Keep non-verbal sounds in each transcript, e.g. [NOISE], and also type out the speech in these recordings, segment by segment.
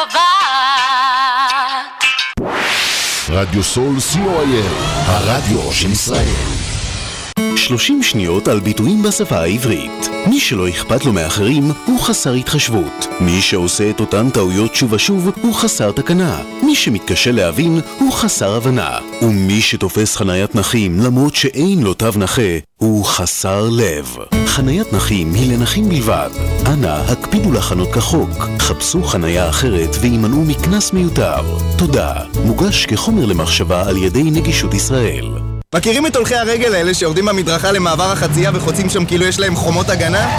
המוזיקה קובעת. רדיו סול co.il, הרדיו של ישראל. 30 שניות על ביטויים בשפה העברית. מי שלא אכפת לו מאחרים הוא חסר התחשבות. מי שעושה את אותן טעויות שוב ושוב הוא חסר תקנה. מי שמתקשה להבין הוא חסר הבנה. ומי שתופס חניית נכים למרות שאין לו תו נכה הוא חסר לב. חניית נכים היא לנכים בלבד. אנא, הקפידו לחנות כחוק. חפשו חניה אחרת והימנעו מקנס מיותר. תודה. מוגש כחומר למחשבה על ידי נגישות ישראל. מכירים את הולכי הרגל האלה שיורדים במדרכה למעבר החצייה וחוצים שם כאילו יש להם חומות הגנה?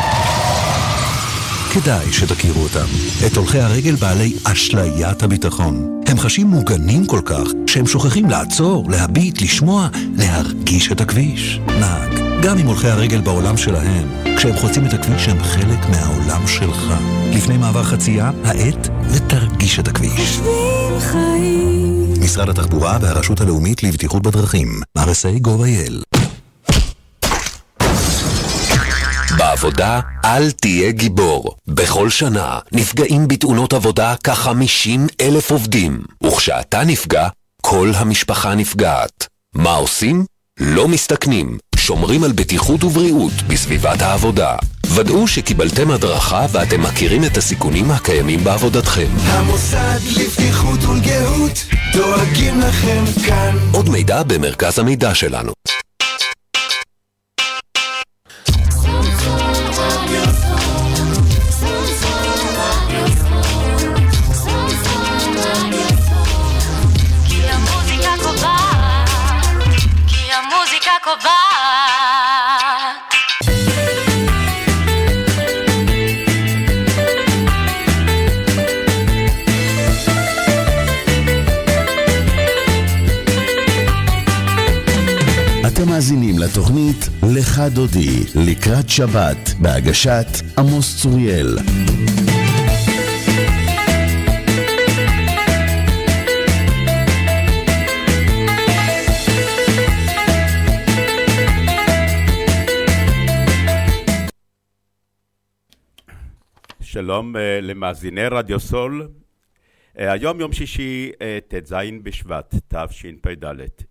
כדאי שתכירו אותם. את הולכי הרגל בעלי אשליית הביטחון. הם חשים מוגנים כל כך, שהם שוכחים לעצור, להביט, לשמוע, להרגיש את הכביש. נהג, גם אם הולכי הרגל בעולם שלהם, כשהם חוצים את הכביש הם חלק מהעולם שלך. לפני מעבר חצייה, העט ותרגיש את הכביש. חיים. משרד התחבורה והרשות הלאומית לבטיחות בדרכים. RSA gov.il בעבודה אל תהיה גיבור. בכל שנה נפגעים בתאונות עבודה כ-50 אלף עובדים, וכשאתה נפגע, כל המשפחה נפגעת. מה עושים? לא מסתכנים, שומרים על בטיחות ובריאות בסביבת העבודה. ודאו שקיבלתם הדרכה ואתם מכירים את הסיכונים הקיימים בעבודתכם. המוסד לבטיחות ולגהות דואגים לכם כאן. עוד מידע במרכז המידע שלנו. לתוכנית לך דודי לקראת שבת בהגשת עמוס צוריאל. שלום אה, למאזיני רדיו סול. אה, היום יום שישי אה, ט"ז בשבט תשפ"ד,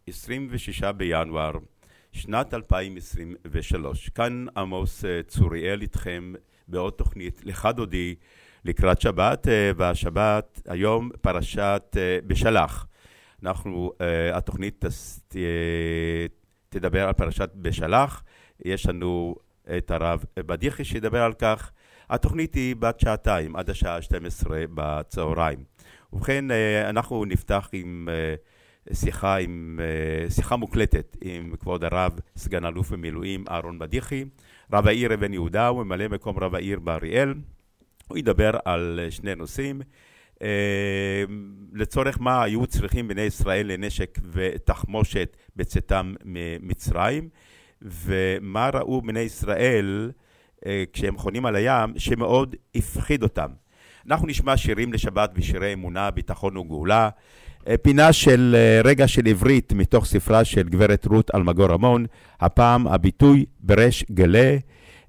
26 בינואר שנת 2023. כאן עמוס אה, צוריאל איתכם בעוד תוכנית לך דודי לקראת שבת, והשבת היום פרשת בשלח. אנחנו, התוכנית תדבר על פרשת בשלח, יש לנו את הרב בדיחי שידבר על כך. התוכנית היא בת שעתיים, עד השעה 12 בצהריים. ובכן, אה, אנחנו נפתח עם אה, שיחה, עם, אה, שיחה מוקלטת עם כבוד הרב, סגן אלוף במילואים אהרון בדיחי, רב העיר אבן יהודה, הוא ממלא מקום רב העיר באריאל. הוא ידבר על שני נושאים. לצורך מה היו צריכים בני ישראל לנשק ותחמושת בצאתם ממצרים, ומה ראו בני ישראל כשהם חונים על הים שמאוד הפחיד אותם. אנחנו נשמע שירים לשבת ושירי אמונה, ביטחון וגאולה. אה, פינה של אה, רגע של עברית מתוך ספרה של גברת רות אלמגור רמון, הפעם הביטוי בריש גלה,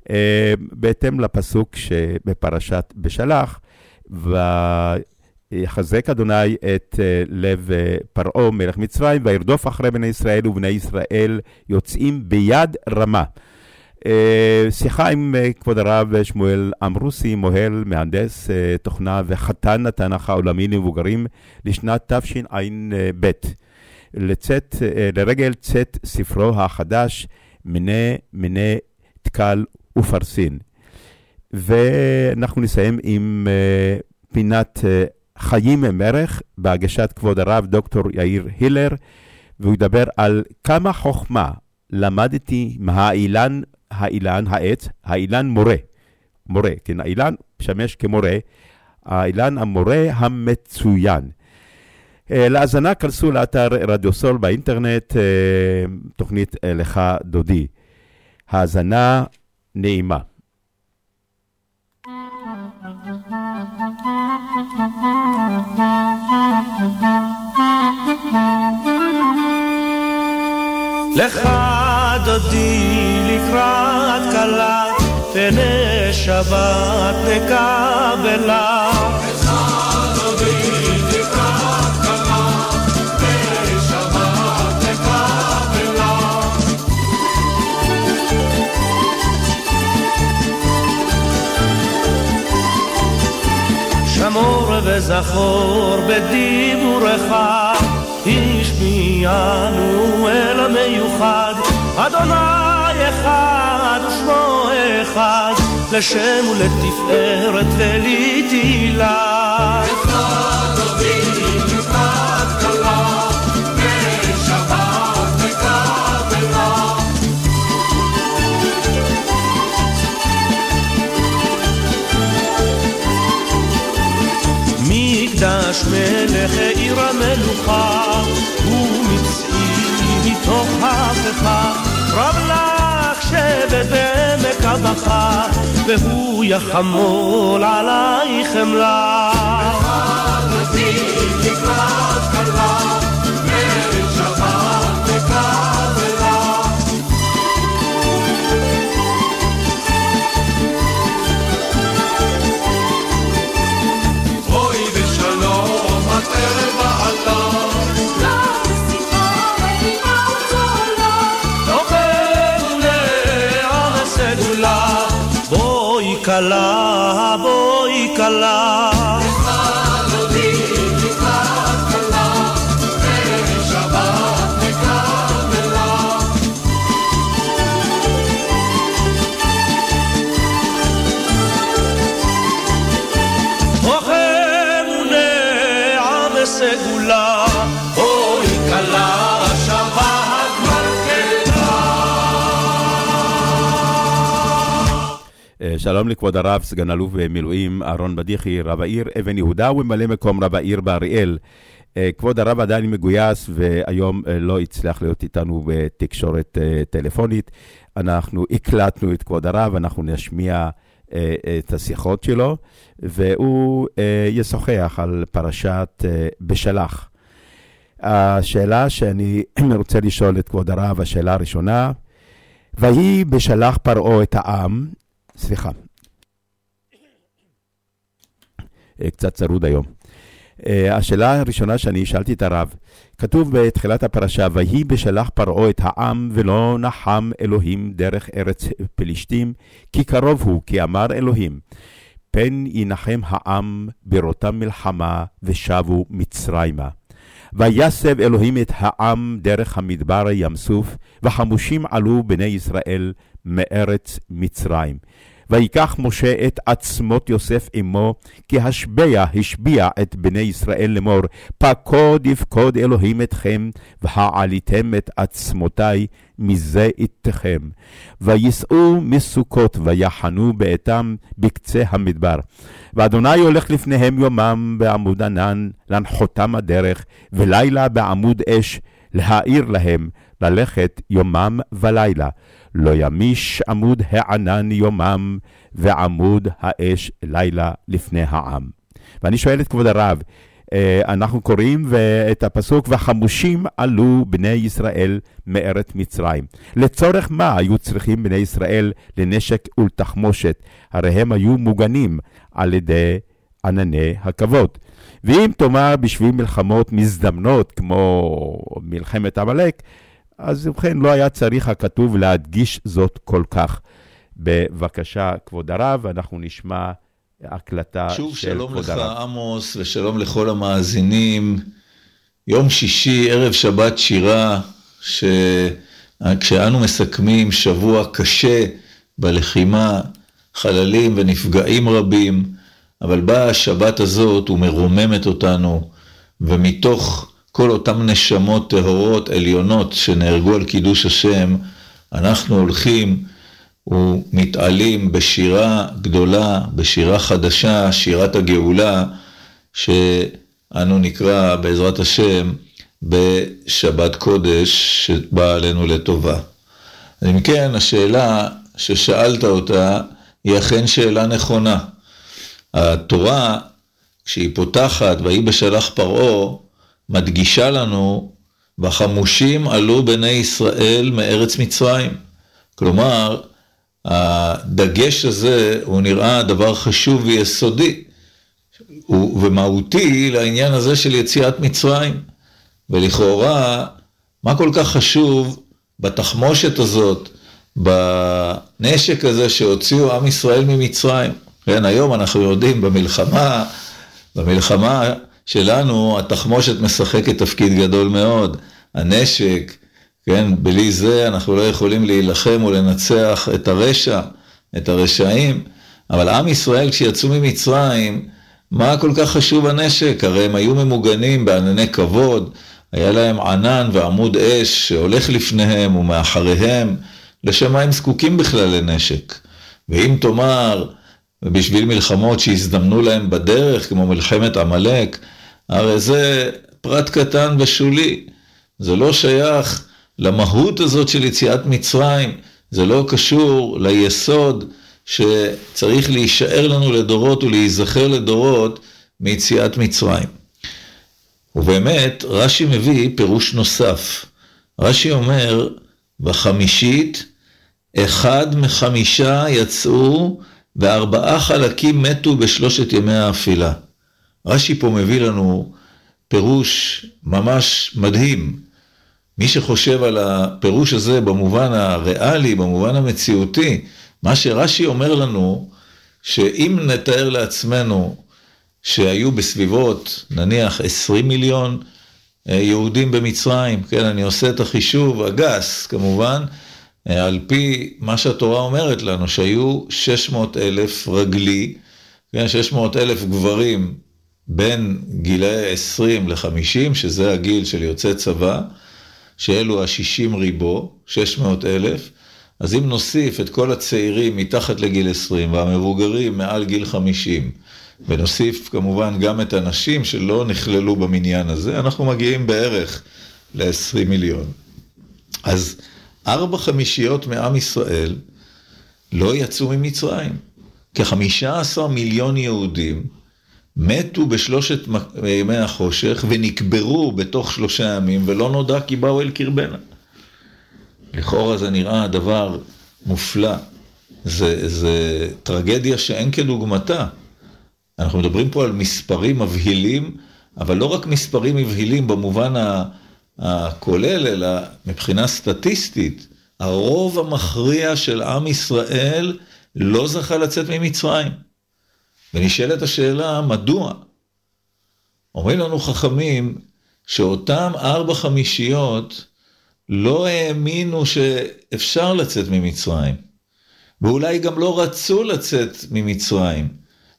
אה, בהתאם לפסוק שבפרשת בשלח, ויחזק אדוני את לב פרעה מלך מצרים, וירדוף אחרי בני ישראל, ובני ישראל יוצאים ביד רמה. אה, שיחה עם אה, כבוד הרב שמואל אמרוסי, מוהל, מהנדס אה, תוכנה וחתן התנ"ך העולמי למבוגרים לשנת תשע"ב, לרגל צאת ספרו החדש, מיני מיני תקל ופרסין. ואנחנו נסיים עם פינת חיים מרך בהגשת כבוד הרב דוקטור יאיר הילר, והוא ידבר על כמה חוכמה למדתי מהאילן האילן, העץ, האילן מורה. מורה, כן, האילן משמש כמורה, האילן המורה המצוין. אה, להאזנה כנסו לאתר רדיו סול באינטרנט, אה, תוכנית אה, לך דודי. האזנה נעימה. לך דודי לקראת כלה, פני שבת נקבלה. שמור וזכור בדיבורך השמיענו אל המיוחד, אדוני אחד ושמו אחד, לשם ולתפארת ולתהילה. מקדש מלך עיר המלוכה, ומצעי מתוך הפכה, רב לך שבט בעמק הבכה, והוא יחמול עלייך חמלה. לקראת כלה כלה, בואי כלה. שלום לכבוד הרב, סגן אלוף במילואים אהרון בדיחי, רב העיר אבן יהודה וממלא מקום רב העיר באריאל. אה, כבוד הרב עדיין מגויס והיום אה, לא הצליח להיות איתנו בתקשורת אה, טלפונית. אנחנו הקלטנו את כבוד הרב, אנחנו נשמיע את השיחות שלו, והוא ישוחח על פרשת בשלח. השאלה שאני [CLEARS THROAT] רוצה לשאול את כבוד הרב, השאלה הראשונה, ויהי בשלח פרעה את העם סליחה. אה, קצת צרוד היום. אה, השאלה הראשונה שאני שאלתי את הרב, כתוב בתחילת הפרשה, ויהי בשלח פרעה את העם, ולא נחם אלוהים דרך ארץ פלישתים, כי קרוב הוא, כי אמר אלוהים. פן ינחם העם בראותם מלחמה, ושבו מצרימה. ויסב אלוהים את העם דרך המדבר ים סוף, וחמושים עלו בני ישראל מארץ מצרים. ויקח משה את עצמות יוסף עמו, כי השבע השביע את בני ישראל לאמור, פקוד יפקוד אלוהים אתכם, והעליתם את עצמותי מזה איתכם. וייסעו מסוכות ויחנו בעתם בקצה המדבר. ואדוני הולך לפניהם יומם בעמוד ענן, להנחותם הדרך, ולילה בעמוד אש, להאיר להם, ללכת יומם ולילה. לא ימיש עמוד הענן יומם, ועמוד האש לילה לפני העם. ואני שואל את כבוד הרב, אה, אנחנו קוראים את הפסוק, והחמושים עלו בני ישראל מארץ מצרים. לצורך מה היו צריכים בני ישראל לנשק ולתחמושת? הרי הם היו מוגנים על ידי ענני הכבוד. ואם תאמר בשביל מלחמות מזדמנות, כמו מלחמת עמלק, אז ובכן לא היה צריך הכתוב להדגיש זאת כל כך. בבקשה, כבוד הרב, אנחנו נשמע הקלטה של שוב, שלום כבוד לך, הרב. עמוס, ושלום לכל המאזינים. יום שישי, ערב שבת שירה, שכשאנו מסכמים שבוע קשה בלחימה, חללים ונפגעים רבים, אבל באה השבת הזאת ומרוממת אותנו, ומתוך כל אותן נשמות טהורות עליונות שנהרגו על קידוש השם, אנחנו הולכים ומתעלים בשירה גדולה, בשירה חדשה, שירת הגאולה, שאנו נקרא בעזרת השם בשבת קודש שבאה עלינו לטובה. אם כן, השאלה ששאלת אותה היא אכן שאלה נכונה. התורה, כשהיא פותחת, ויהי בשלח פרעה, מדגישה לנו, והחמושים עלו בני ישראל מארץ מצרים. כלומר, הדגש הזה הוא נראה דבר חשוב ויסודי ומהותי לעניין הזה של יציאת מצרים. ולכאורה, מה כל כך חשוב בתחמושת הזאת, בנשק הזה שהוציאו עם ישראל ממצרים? כן, היום אנחנו יודעים במלחמה, במלחמה שלנו התחמושת משחקת תפקיד גדול מאוד. הנשק, כן, בלי זה אנחנו לא יכולים להילחם ולנצח את הרשע, את הרשעים. אבל עם ישראל כשיצאו ממצרים, מה כל כך חשוב הנשק? הרי הם היו ממוגנים בענני כבוד, היה להם ענן ועמוד אש שהולך לפניהם ומאחריהם, לשם הם זקוקים בכלל לנשק? ואם תאמר, בשביל מלחמות שהזדמנו להם בדרך, כמו מלחמת עמלק, הרי זה פרט קטן ושולי. זה לא שייך למהות הזאת של יציאת מצרים, זה לא קשור ליסוד שצריך להישאר לנו לדורות ולהיזכר לדורות מיציאת מצרים. ובאמת, רש"י מביא פירוש נוסף. רש"י אומר, בחמישית, אחד מחמישה יצאו וארבעה חלקים מתו בשלושת ימי האפילה. רש"י פה מביא לנו פירוש ממש מדהים. מי שחושב על הפירוש הזה במובן הריאלי, במובן המציאותי, מה שרש"י אומר לנו, שאם נתאר לעצמנו שהיו בסביבות, נניח, 20 מיליון אה, יהודים במצרים, כן, אני עושה את החישוב הגס, כמובן, אה, על פי מה שהתורה אומרת לנו, שהיו 600 אלף רגלי, כן, 600 אלף גברים בין גילאי 20 ל-50, שזה הגיל של יוצא צבא, שאלו ה-60 ריבו, 600 אלף, אז אם נוסיף את כל הצעירים מתחת לגיל 20 והמבוגרים מעל גיל 50, ונוסיף כמובן גם את הנשים שלא נכללו במניין הזה, אנחנו מגיעים בערך ל-20 מיליון. אז ארבע חמישיות מעם ישראל לא יצאו ממצרים. כ-15 מיליון יהודים מתו בשלושת ימי החושך ונקברו בתוך שלושה ימים ולא נודע כי באו אל קרבנה. לכאורה זה נראה דבר מופלא, זה, זה טרגדיה שאין כדוגמתה. אנחנו מדברים פה על מספרים מבהילים אבל לא רק מספרים מבהילים במובן הכולל, אלא מבחינה סטטיסטית, הרוב המכריע של עם ישראל לא זכה לצאת ממצרים. ונשאלת השאלה, מדוע? אומרים לנו חכמים שאותם ארבע חמישיות לא האמינו שאפשר לצאת ממצרים, ואולי גם לא רצו לצאת ממצרים,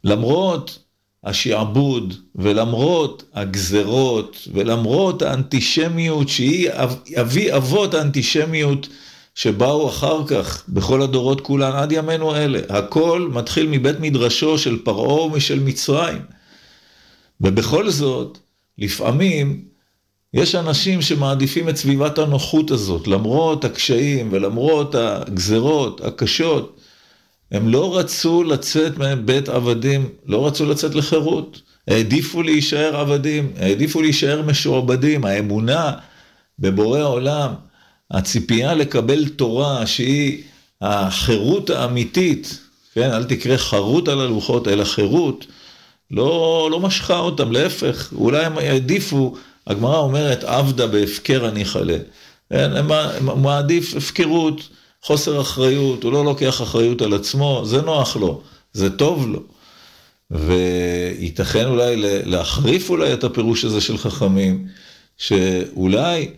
למרות השעבוד ולמרות הגזרות ולמרות האנטישמיות שהיא אבי אבות האנטישמיות שבאו אחר כך בכל הדורות כולן עד ימינו אלה. הכל מתחיל מבית מדרשו של פרעה ומשל מצרים. ובכל זאת, לפעמים יש אנשים שמעדיפים את סביבת הנוחות הזאת, למרות הקשיים ולמרות הגזרות הקשות. הם לא רצו לצאת מבית עבדים, לא רצו לצאת לחירות. העדיפו להישאר עבדים, העדיפו להישאר משועבדים. האמונה בבורא עולם, הציפייה לקבל תורה שהיא החירות האמיתית, כן, אל תקרא חרות על הלוחות, אלא חירות, לא, לא משכה אותם, להפך, אולי הם העדיפו, הגמרא אומרת, עבדה בהפקר אני חלה. כן, הם מעדיף הפקרות. חוסר אחריות, הוא לא לוקח אחריות על עצמו, זה נוח לו, זה טוב לו. וייתכן אולי להחריף אולי את הפירוש הזה של חכמים, שאולי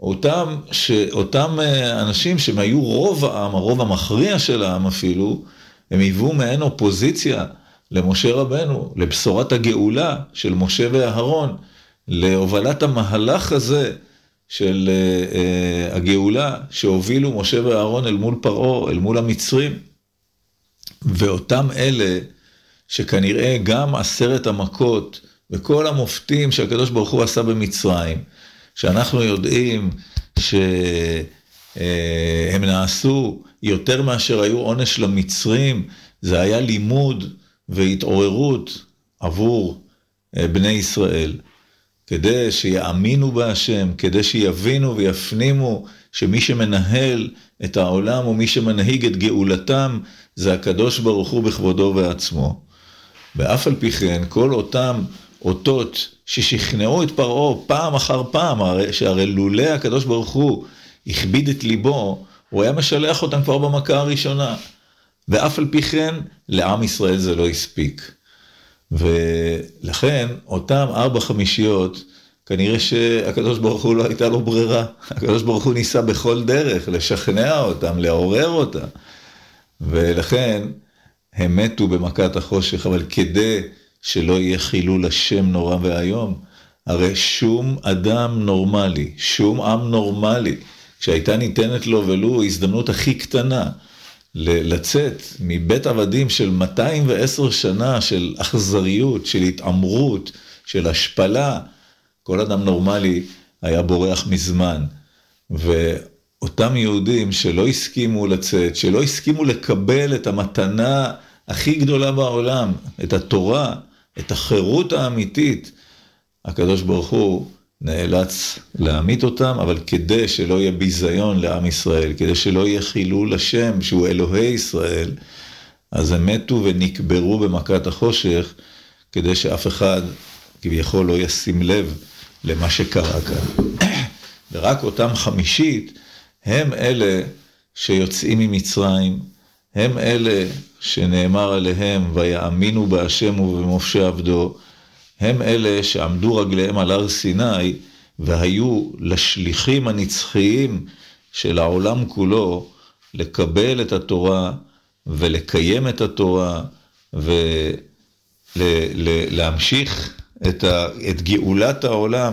אותם, שאותם אה, אנשים שהם היו רוב העם, הרוב המכריע של העם אפילו, הם היוו מעין אופוזיציה למשה רבנו, לבשורת הגאולה של משה ואהרון, להובלת המהלך הזה של uh, uh, הגאולה שהובילו משה ואהרון אל מול פרעה, אל מול המצרים. ואותם אלה שכנראה גם עשרת המכות וכל המופתים שהקדוש ברוך הוא עשה במצרים, שאנחנו יודעים שהם נעשו יותר מאשר היו עונש למצרים, זה היה לימוד והתעוררות עבור uh, בני ישראל. כדי שיאמינו בהשם, כדי שיבינו ויפנימו שמי שמנהל את העולם ומי שמנהיג את גאולתם זה הקדוש ברוך הוא בכבודו ובעצמו. ואף על פי כן, כל אותם אותות ששכנעו את פרעה פעם אחר פעם, שהרי לולא הקדוש ברוך הוא הכביד את ליבו, הוא היה משלח אותם כבר במכה הראשונה. ואף על פי כן, לעם ישראל זה לא הספיק. ולכן, אותם ארבע חמישיות, כנראה שהקדוש ברוך הוא לא הייתה לו ברירה. [LAUGHS] הקדוש ברוך הוא ניסה בכל דרך לשכנע אותם, לעורר אותם. ולכן, הם מתו במכת החושך, אבל כדי שלא יהיה חילול השם נורא ואיום, הרי שום אדם נורמלי, שום עם נורמלי, שהייתה ניתנת לו ולו הזדמנות הכי קטנה, לצאת מבית עבדים של 210 שנה של אכזריות, של התעמרות, של השפלה, כל אדם נורמלי היה בורח מזמן. ואותם יהודים שלא הסכימו לצאת, שלא הסכימו לקבל את המתנה הכי גדולה בעולם, את התורה, את החירות האמיתית, הקדוש ברוך הוא נאלץ להמית אותם, אבל כדי שלא יהיה ביזיון לעם ישראל, כדי שלא יהיה חילול השם שהוא אלוהי ישראל, אז הם מתו ונקברו במכת החושך, כדי שאף אחד כביכול לא ישים לב למה שקרה כאן. [COUGHS] ורק אותם חמישית הם אלה שיוצאים ממצרים, הם אלה שנאמר עליהם ויאמינו בהשם ובמשה עבדו, הם אלה שעמדו רגליהם על הר סיני והיו לשליחים הנצחיים של העולם כולו לקבל את התורה ולקיים את התורה ולהמשיך את, ה, את גאולת העולם,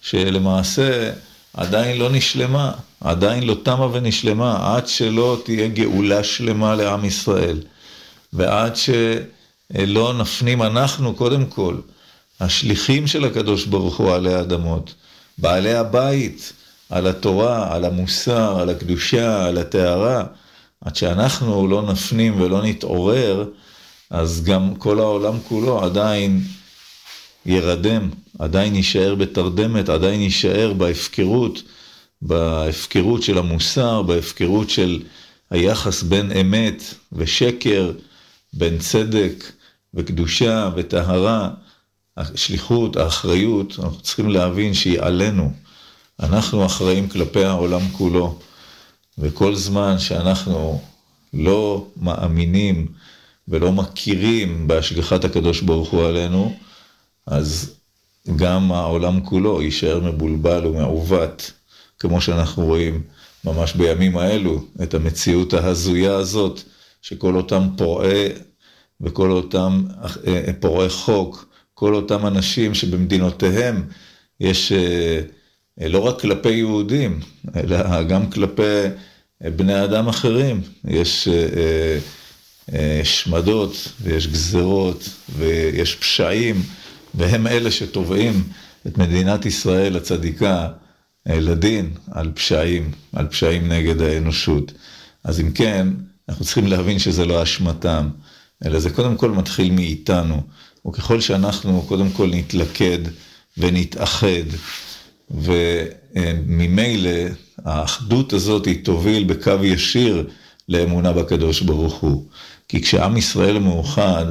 שלמעשה עדיין לא נשלמה, עדיין לא תמה ונשלמה, עד שלא תהיה גאולה שלמה לעם ישראל, ועד שלא נפנים אנחנו, קודם כל, השליחים של הקדוש ברוך הוא עלי האדמות, בעלי הבית, על התורה, על המוסר, על הקדושה, על הטהרה, עד שאנחנו לא נפנים ולא נתעורר, אז גם כל העולם כולו עדיין ירדם, עדיין יישאר בתרדמת, עדיין יישאר בהפקרות, בהפקרות של המוסר, בהפקרות של היחס בין אמת ושקר, בין צדק וקדושה וטהרה. השליחות, האחריות, אנחנו צריכים להבין שהיא עלינו. אנחנו אחראים כלפי העולם כולו, וכל זמן שאנחנו לא מאמינים ולא מכירים בהשגחת הקדוש ברוך הוא עלינו, אז גם העולם כולו יישאר מבולבל ומעוות, כמו שאנחנו רואים ממש בימים האלו, את המציאות ההזויה הזאת, שכל אותם פורעי וכל אותם אה, פורעי חוק, כל אותם אנשים שבמדינותיהם יש אה, לא רק כלפי יהודים, אלא גם כלפי בני אדם אחרים, יש אה, שמדות ויש גזרות ויש פשעים, והם אלה שתובעים את מדינת ישראל הצדיקה לדין על פשעים, על פשעים נגד האנושות. אז אם כן, אנחנו צריכים להבין שזה לא אשמתם, אלא זה קודם כל מתחיל מאיתנו. וככל שאנחנו קודם כל נתלכד ונתאחד, וממילא האחדות הזאת היא תוביל בקו ישיר לאמונה בקדוש ברוך הוא. כי כשעם ישראל מאוחד,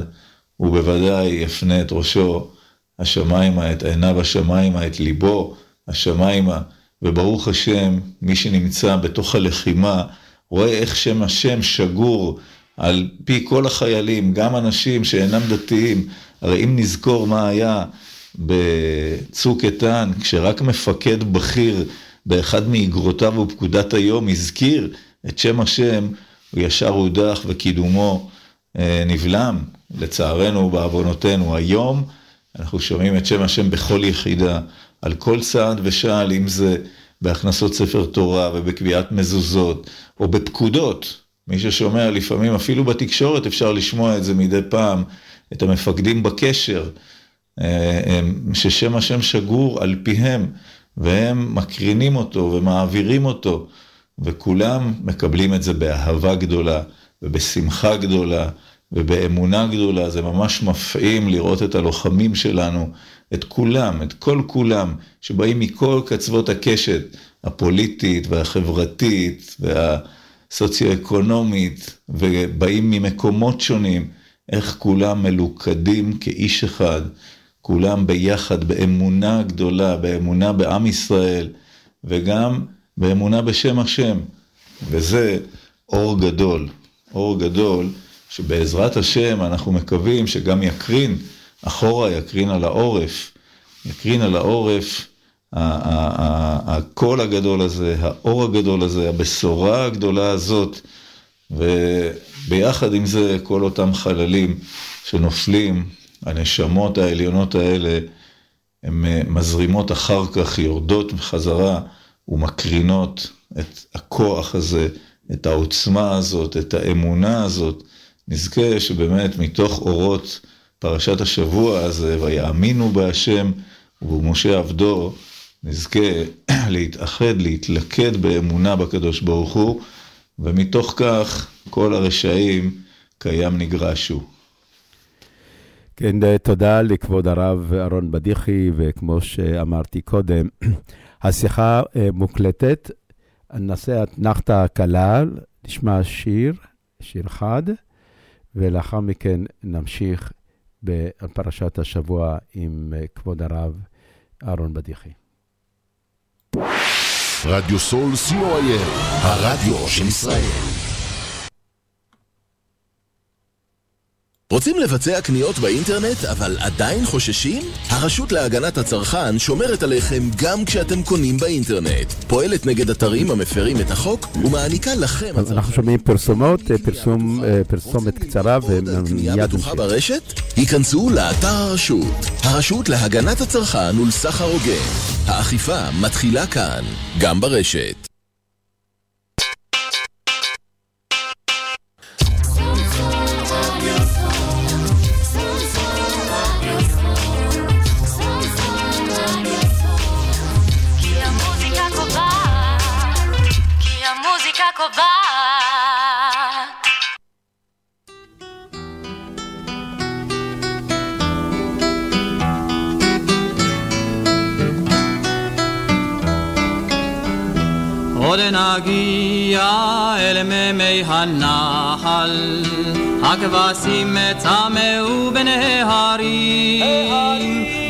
הוא בוודאי יפנה את ראשו השמיימה, את עיניו השמיימה, את ליבו השמיימה, וברוך השם, מי שנמצא בתוך הלחימה, רואה איך שם השם שגור על פי כל החיילים, גם אנשים שאינם דתיים. הרי אם נזכור מה היה בצוק איתן, כשרק מפקד בכיר באחד מאגרותיו ופקודת היום הזכיר את שם השם, הוא ישר הודח וקידומו אה, נבלם, לצערנו ובעוונותינו. היום אנחנו שומעים את שם השם בכל יחידה, על כל צעד ושעל, אם זה בהכנסות ספר תורה ובקביעת מזוזות, או בפקודות. מי ששומע לפעמים, אפילו בתקשורת אפשר לשמוע את זה מדי פעם, את המפקדים בקשר, אה, ששם השם שגור על פיהם, והם מקרינים אותו ומעבירים אותו, וכולם מקבלים את זה באהבה גדולה, ובשמחה גדולה, ובאמונה גדולה. זה ממש מפעים לראות את הלוחמים שלנו, את כולם, את כל כולם, שבאים מכל קצוות הקשת הפוליטית והחברתית והסוציו-אקונומית, ובאים ממקומות שונים, איך כולם מלוכדים כאיש אחד. כולם ביחד באמונה גדולה, באמונה בעם ישראל, וגם באמונה בשם השם. וזה אור גדול, אור גדול, שבעזרת השם אנחנו מקווים שגם יקרין אחורה, יקרין על העורף, יקרין על העורף הקול הגדול הזה, האור הגדול הזה, הבשורה הגדולה הזאת, וביחד עם זה כל אותם חללים שנופלים הנשמות העליונות האלה, הן אה, מזרימות אחר כך, יורדות בחזרה ומקרינות את הכוח הזה, את העוצמה הזאת, את האמונה הזאת. נזכה שבאמת מתוך אורות פרשת השבוע הזה, ויאמינו בהשם ובמשה עבדו, נזכה [CLEARS THROAT] להתאחד, להתלכד באמונה בקדוש ברוך הוא, ומתוך כך כל הרשעים קיים נגרשו. כן, תודה לכבוד הרב אהרון בדיחי, וכמו שאמרתי קודם, [CLEARS THROAT] השיחה אה, מוקלטת. נעשה אתנחתא קלה, נשמע שיר, שיר אחד, ולאחר מכן נמשיך בפרשת השבוע עם אה, כבוד הרב אהרון בדיחי. רדיו סול co.il, הרדיו של ישראל. רוצים לבצע קניות באינטרנט, אבל עדיין חוששים? הרשות להגנת הצרכן שומרת עליכם גם כשאתם קונים באינטרנט. פועלת נגד אתרים המפרים את החוק ומעניקה לכם... אז אנחנו שומעים פרסומות, פרסום, אה, פרסומת קצרה ומיד... בטוחה ברשת? היכנסו לאתר הרשות. הרשות להגנת הצרכן ולסחר הוגן. האכיפה מתחילה כאן, גם ברשת. עוד נגיע אל מימי הנחל, הכבשים צמאו בנהרים,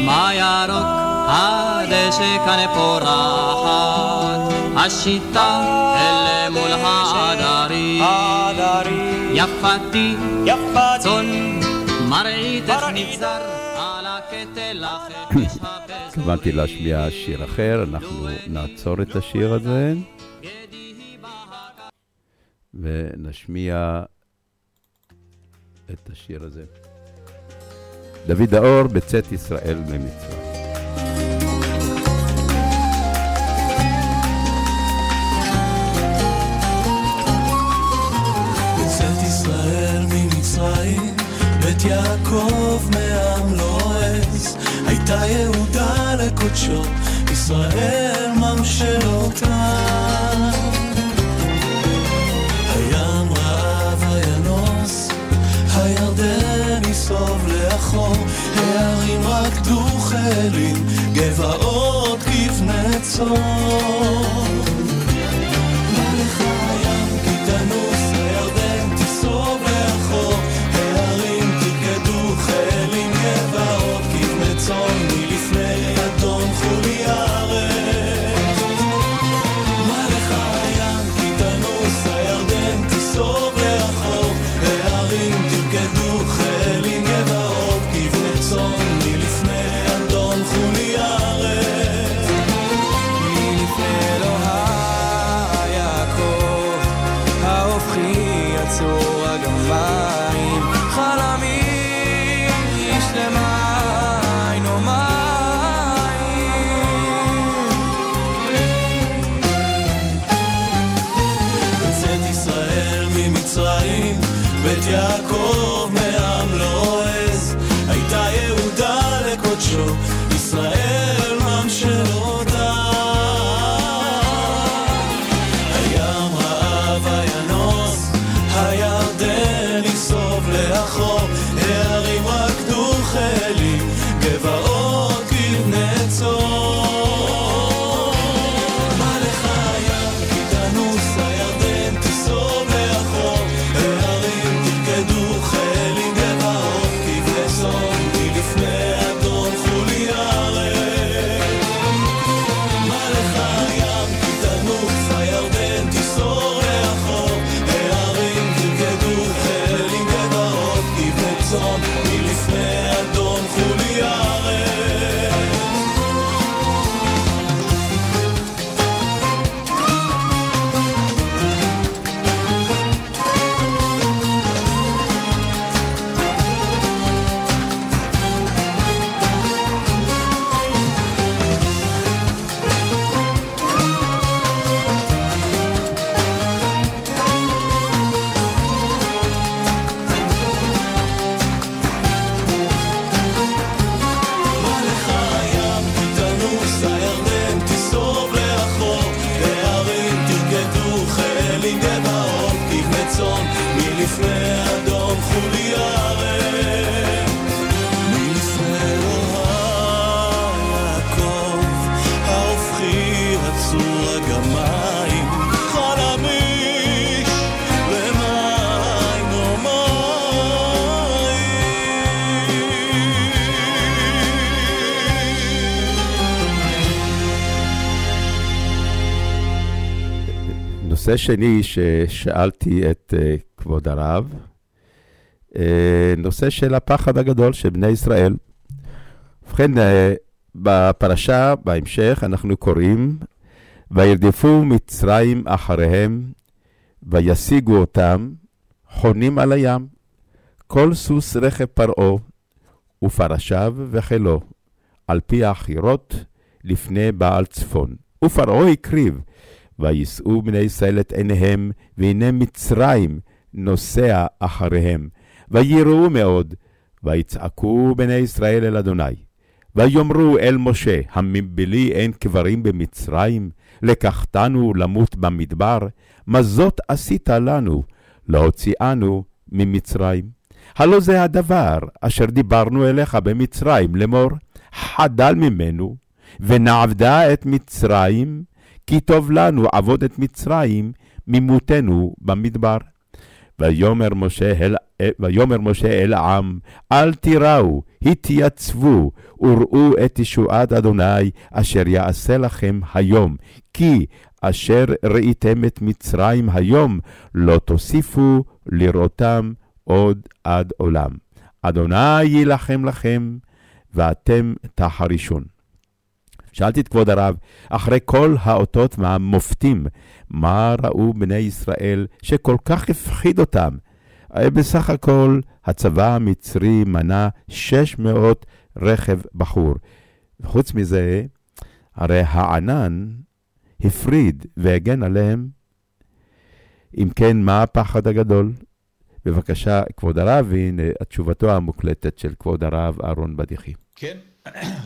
מה ירוק הדשא כאן פורחת, השיטה אלה מול העדרים. יפתי, צאן, מרעיתך נבזר, על הקטל החפש [LAUGHS] התכוונתי להשמיע שיר אחר, אנחנו נעצור את השיר הזה ונשמיע את השיר הזה. דוד האור בצאת ישראל ממצרים. ממצרים, בית יעקב מעם לועז, הייתה יהודה לקודשו, ישראל ממשלותה. יסוב לאחור, הערים רקדו חיילים, גבעות כבני צור. נושא שני ששאלתי את אה, כבוד הרב, אה, נושא של הפחד הגדול של בני ישראל. ובכן, אה, בפרשה, בהמשך, אנחנו קוראים, וירדפו מצרים אחריהם, וישיגו אותם, חונים על הים, כל סוס רכב פרעה, ופרשיו וחילו, על פי החירות, לפני בעל צפון. ופרעה הקריב, ויישאו בני ישראל את עיניהם, והנה מצרים נוסע אחריהם. ויראו מאוד, ויצעקו בני ישראל אל אדוני. ויאמרו אל משה, המבלי אין קברים במצרים? לקחתנו למות במדבר? מה זאת עשית לנו, להוציאנו ממצרים? הלא זה הדבר אשר דיברנו אליך במצרים לאמור, חדל ממנו, ונעבדה את מצרים, כי טוב לנו עבוד את מצרים ממותנו במדבר. ויאמר משה אל, ויאמר משה אל העם, אל תיראו, התייצבו, וראו את ישועת אדוני, אשר יעשה לכם היום, כי אשר ראיתם את מצרים היום, לא תוסיפו לראותם עוד עד עולם. אדוני יילחם לכם, ואתם תחרישון. שאלתי את כבוד הרב, אחרי כל האותות והמופתים, מה ראו בני ישראל שכל כך הפחיד אותם? בסך הכל, הצבא המצרי מנה 600 רכב בחור. חוץ מזה, הרי הענן הפריד והגן עליהם. אם כן, מה הפחד הגדול? בבקשה, כבוד הרב, הנה התשובתו המוקלטת של כבוד הרב אהרון בדיחי. כן,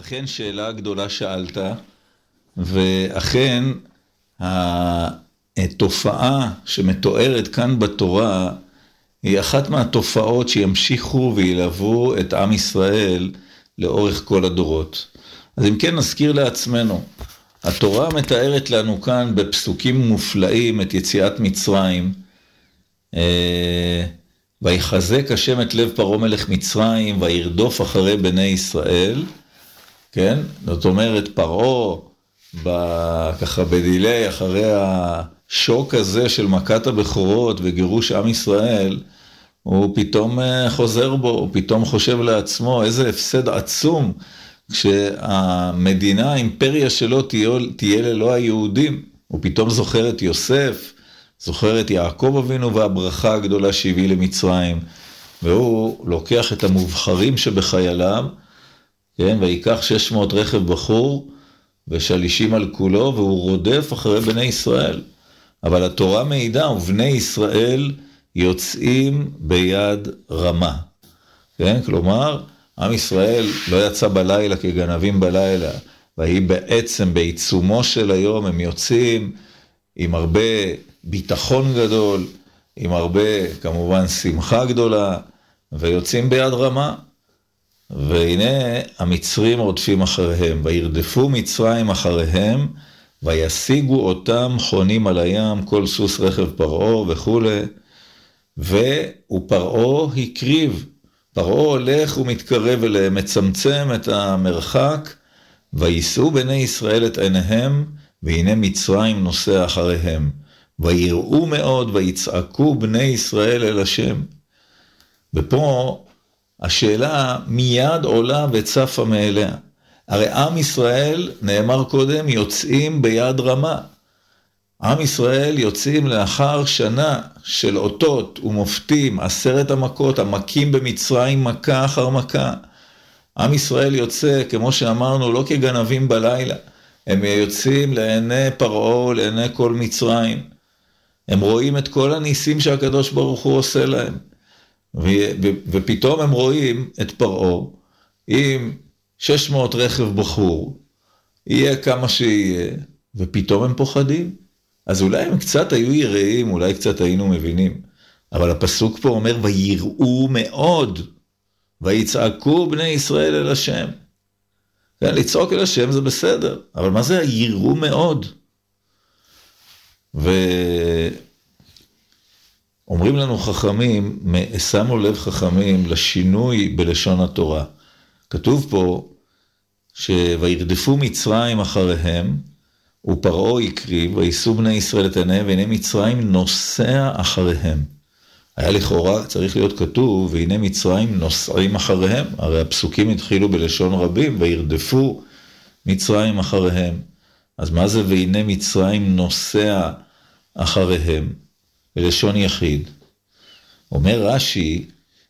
אכן שאלה גדולה שאלת, ואכן התופעה שמתוארת כאן בתורה היא אחת מהתופעות שימשיכו וילוו את עם ישראל לאורך כל הדורות. אז אם כן נזכיר לעצמנו, התורה מתארת לנו כאן בפסוקים מופלאים את יציאת מצרים, אה, ויחזק השם את לב פרעה מלך מצרים, וירדוף אחרי בני ישראל, כן? זאת אומרת, פרעה, ככה בדיליי, אחרי השוק הזה של מכת הבכורות וגירוש עם ישראל, הוא פתאום אה, חוזר בו, הוא פתאום חושב לעצמו, איזה הפסד עצום כשהמדינה, האימפריה שלו תהיה, תהיה ללא היהודים. הוא פתאום זוכר את יוסף, זוכר את יעקב אבינו והברכה הגדולה שהביא למצרים, והוא לוקח את המובחרים שבחייליו, כן, ויקח 600 רכב בחור ושלישים על כולו, והוא רודף אחרי בני ישראל. אבל התורה מעידה, ובני ישראל יוצאים ביד רמה. כן, כלומר, עם ישראל לא יצא בלילה כגנבים בלילה, והיא בעצם בעיצומו של היום, הם יוצאים עם הרבה ביטחון גדול, עם הרבה, כמובן, שמחה גדולה, ויוצאים ביד רמה. והנה המצרים רודפים אחריהם, וירדפו מצרים אחריהם, וישיגו אותם חונים על הים, כל סוס רכב פרעה וכולי, ופרעה הקריב, פרעה הולך ומתקרב אליהם, מצמצם את המרחק, ויישאו בני ישראל את עיניהם, והנה מצרים נוסע אחריהם. ויראו מאוד ויצעקו בני ישראל אל השם. ופה השאלה מיד עולה וצפה מאליה. הרי עם ישראל, נאמר קודם, יוצאים ביד רמה. עם ישראל יוצאים לאחר שנה של אותות ומופתים, עשרת המכות, המכים במצרים מכה אחר מכה. עם ישראל יוצא, כמו שאמרנו, לא כגנבים בלילה, הם יוצאים לעיני פרעה, לעיני כל מצרים. הם רואים את כל הניסים שהקדוש ברוך הוא עושה להם. ופתאום הם רואים את פרעה עם 600 רכב בחור, יהיה כמה שיהיה, ופתאום הם פוחדים. אז אולי הם קצת היו יראים, אולי קצת היינו מבינים. אבל הפסוק פה אומר, ויראו מאוד, ויצעקו בני ישראל אל השם. כן, לצעוק אל השם זה בסדר, אבל מה זה היראו מאוד? ואומרים לנו חכמים, שמו לב חכמים לשינוי בלשון התורה. כתוב פה, שוירדפו מצרים אחריהם, ופרעה הקריב, ויישאו בני ישראל את עיניהם, והנה מצרים נוסע אחריהם. היה לכאורה צריך להיות כתוב, והנה מצרים נוסעים אחריהם, הרי הפסוקים התחילו בלשון רבים, וירדפו מצרים אחריהם. אז מה זה והנה מצרים נוסע אחריהם? בלשון יחיד. אומר רש"י,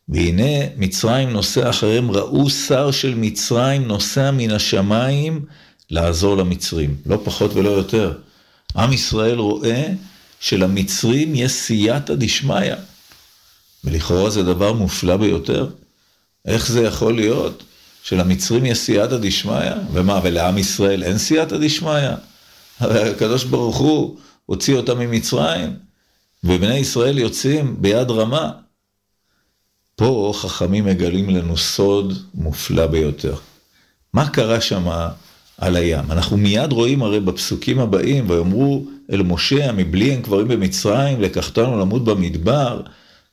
והנה מצרים נוסע אחריהם, ראו שר של מצרים נוסע מן השמיים לעזור למצרים, לא פחות ולא יותר. עם ישראל רואה שלמצרים יש סייעתא דשמיא, ולכאורה זה דבר מופלא ביותר. איך זה יכול להיות שלמצרים יש סייעתא דשמיא? ומה, ולעם ישראל אין סייעתא דשמיא? הרי הקדוש ברוך הוא הוציא אותם ממצרים, ובני ישראל יוצאים ביד רמה. פה חכמים מגלים לנו סוד מופלא ביותר. מה קרה שמה על הים. אנחנו מיד רואים הרי בפסוקים הבאים, ויאמרו אל משה, מבלי הם קברים במצרים, לקחתנו למות במדבר,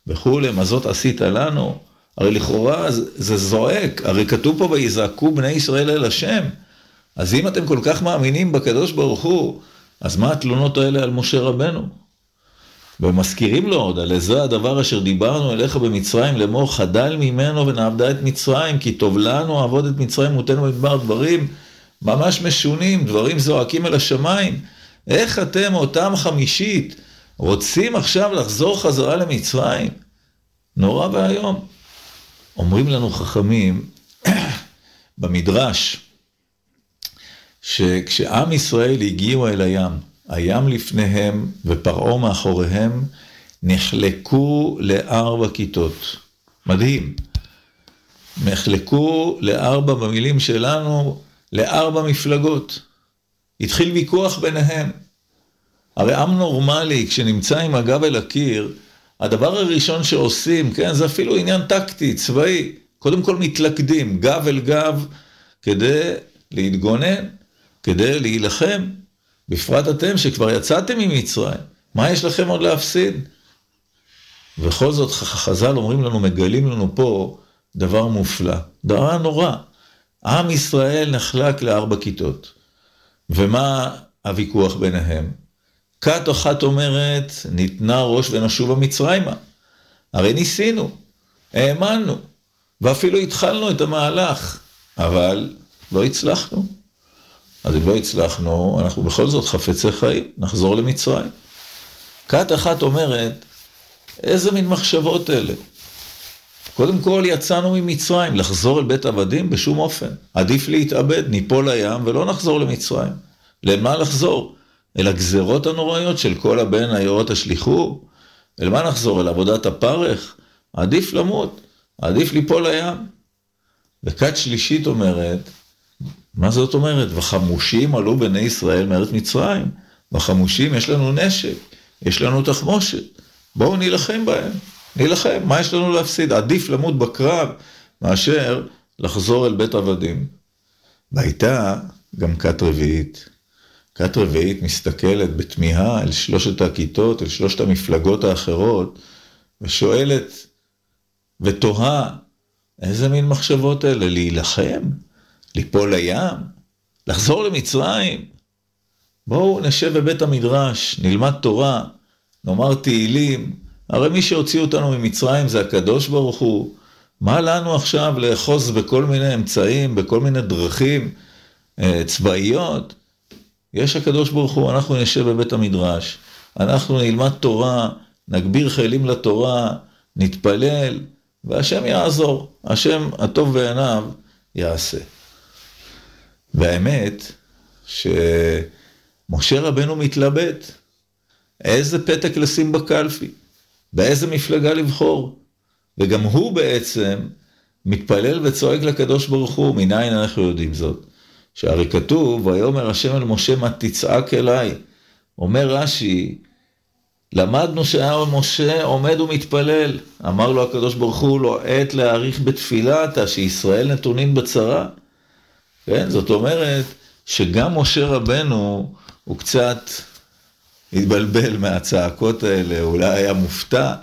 וכולי, מה זאת עשית לנו? הרי לכאורה זה זועק, הרי כתוב פה ויזעקו בני ישראל אל השם. אז אם אתם כל כך מאמינים בקדוש ברוך הוא, אז מה התלונות האלה על משה רבנו? ומזכירים לו עוד, על זה הדבר אשר דיברנו אליך במצרים לאמור, חדל ממנו ונעבדה את מצרים, כי טוב לנו לעבוד את מצרים מותנו במדבר דברים ממש משונים, דברים זועקים אל השמיים. איך אתם, אותם חמישית, רוצים עכשיו לחזור חזרה למצרים? נורא ואיום. אומרים לנו חכמים [CLEARS THROAT] במדרש, שכשעם ישראל הגיעו אל הים, הים לפניהם ופרעה מאחוריהם, נחלקו לארבע כיתות. מדהים. נחלקו לארבע, במילים שלנו, לארבע מפלגות. התחיל ויכוח ביניהם. הרי עם נורמלי, כשנמצא עם הגב אל הקיר, הדבר הראשון שעושים, כן, זה אפילו עניין טקטי, צבאי. קודם כל מתלכדים, גב אל גב, כדי להתגונן, כדי להילחם. בפרט אתם שכבר יצאתם ממצרים, מה יש לכם עוד להפסיד? וכל זאת חז"ל אומרים לנו, מגלים לנו פה דבר מופלא, דבר נורא. עם ישראל נחלק לארבע כיתות. ומה הוויכוח ביניהם? כת אחת אומרת, ניתנה ראש ונשובה מצרימה. הרי ניסינו, האמנו, ואפילו התחלנו את המהלך, אבל לא הצלחנו. אז אם לא הצלחנו, אנחנו בכל זאת חפצי חיים, נחזור למצרים. כת אחת אומרת, איזה מין מחשבות אלה? קודם כל יצאנו ממצרים, לחזור אל בית עבדים בשום אופן. עדיף להתאבד, ניפול לים ולא נחזור למצרים. למה לחזור? אל הגזרות הנוראיות של כל הבן היורות השליחו? אל מה נחזור? אל עבודת הפרך? עדיף למות, עדיף ליפול לים. וכת שלישית אומרת, מה זאת אומרת? וחמושים עלו בני ישראל מארץ מצרים. וחמושים יש לנו נשק, יש לנו תחמושת. בואו נילחם בהם, נילחם, מה יש לנו להפסיד? עדיף למות בקרב מאשר לחזור אל בית עבדים. והייתה גם כת רביעית. כת רביעית מסתכלת בתמיהה אל שלושת הכיתות, אל שלושת המפלגות האחרות, ושואלת ותוהה, איזה מין מחשבות אלה? להילחם? ליפול לים? לחזור למצרים? בואו נשב בבית המדרש, נלמד תורה, נאמר תהילים, הרי מי שהוציא אותנו ממצרים זה הקדוש ברוך הוא. מה לנו עכשיו לאחוז בכל מיני אמצעים, בכל מיני דרכים אה, צבאיות? יש הקדוש ברוך הוא, אנחנו נשב בבית המדרש, אנחנו נלמד תורה, נגביר חיילים לתורה, נתפלל, והשם יעזור, השם הטוב בעיניו יעשה. והאמת, שמשה רבנו מתלבט, איזה פתק לשים בקלפי, באיזה מפלגה לבחור. וגם הוא בעצם מתפלל וצועק לקדוש ברוך הוא, מניין אנחנו יודעים זאת? שהרי כתוב, ויאמר השם אל משה מה תצעק אליי. אומר רש"י, למדנו שהיה משה עומד ומתפלל. אמר לו הקדוש ברוך הוא, לא עת להאריך בתפילה אתה, שישראל נתונים בצרה. כן, זאת אומרת שגם משה רבנו הוא קצת התבלבל מהצעקות האלה, אולי היה מופתע,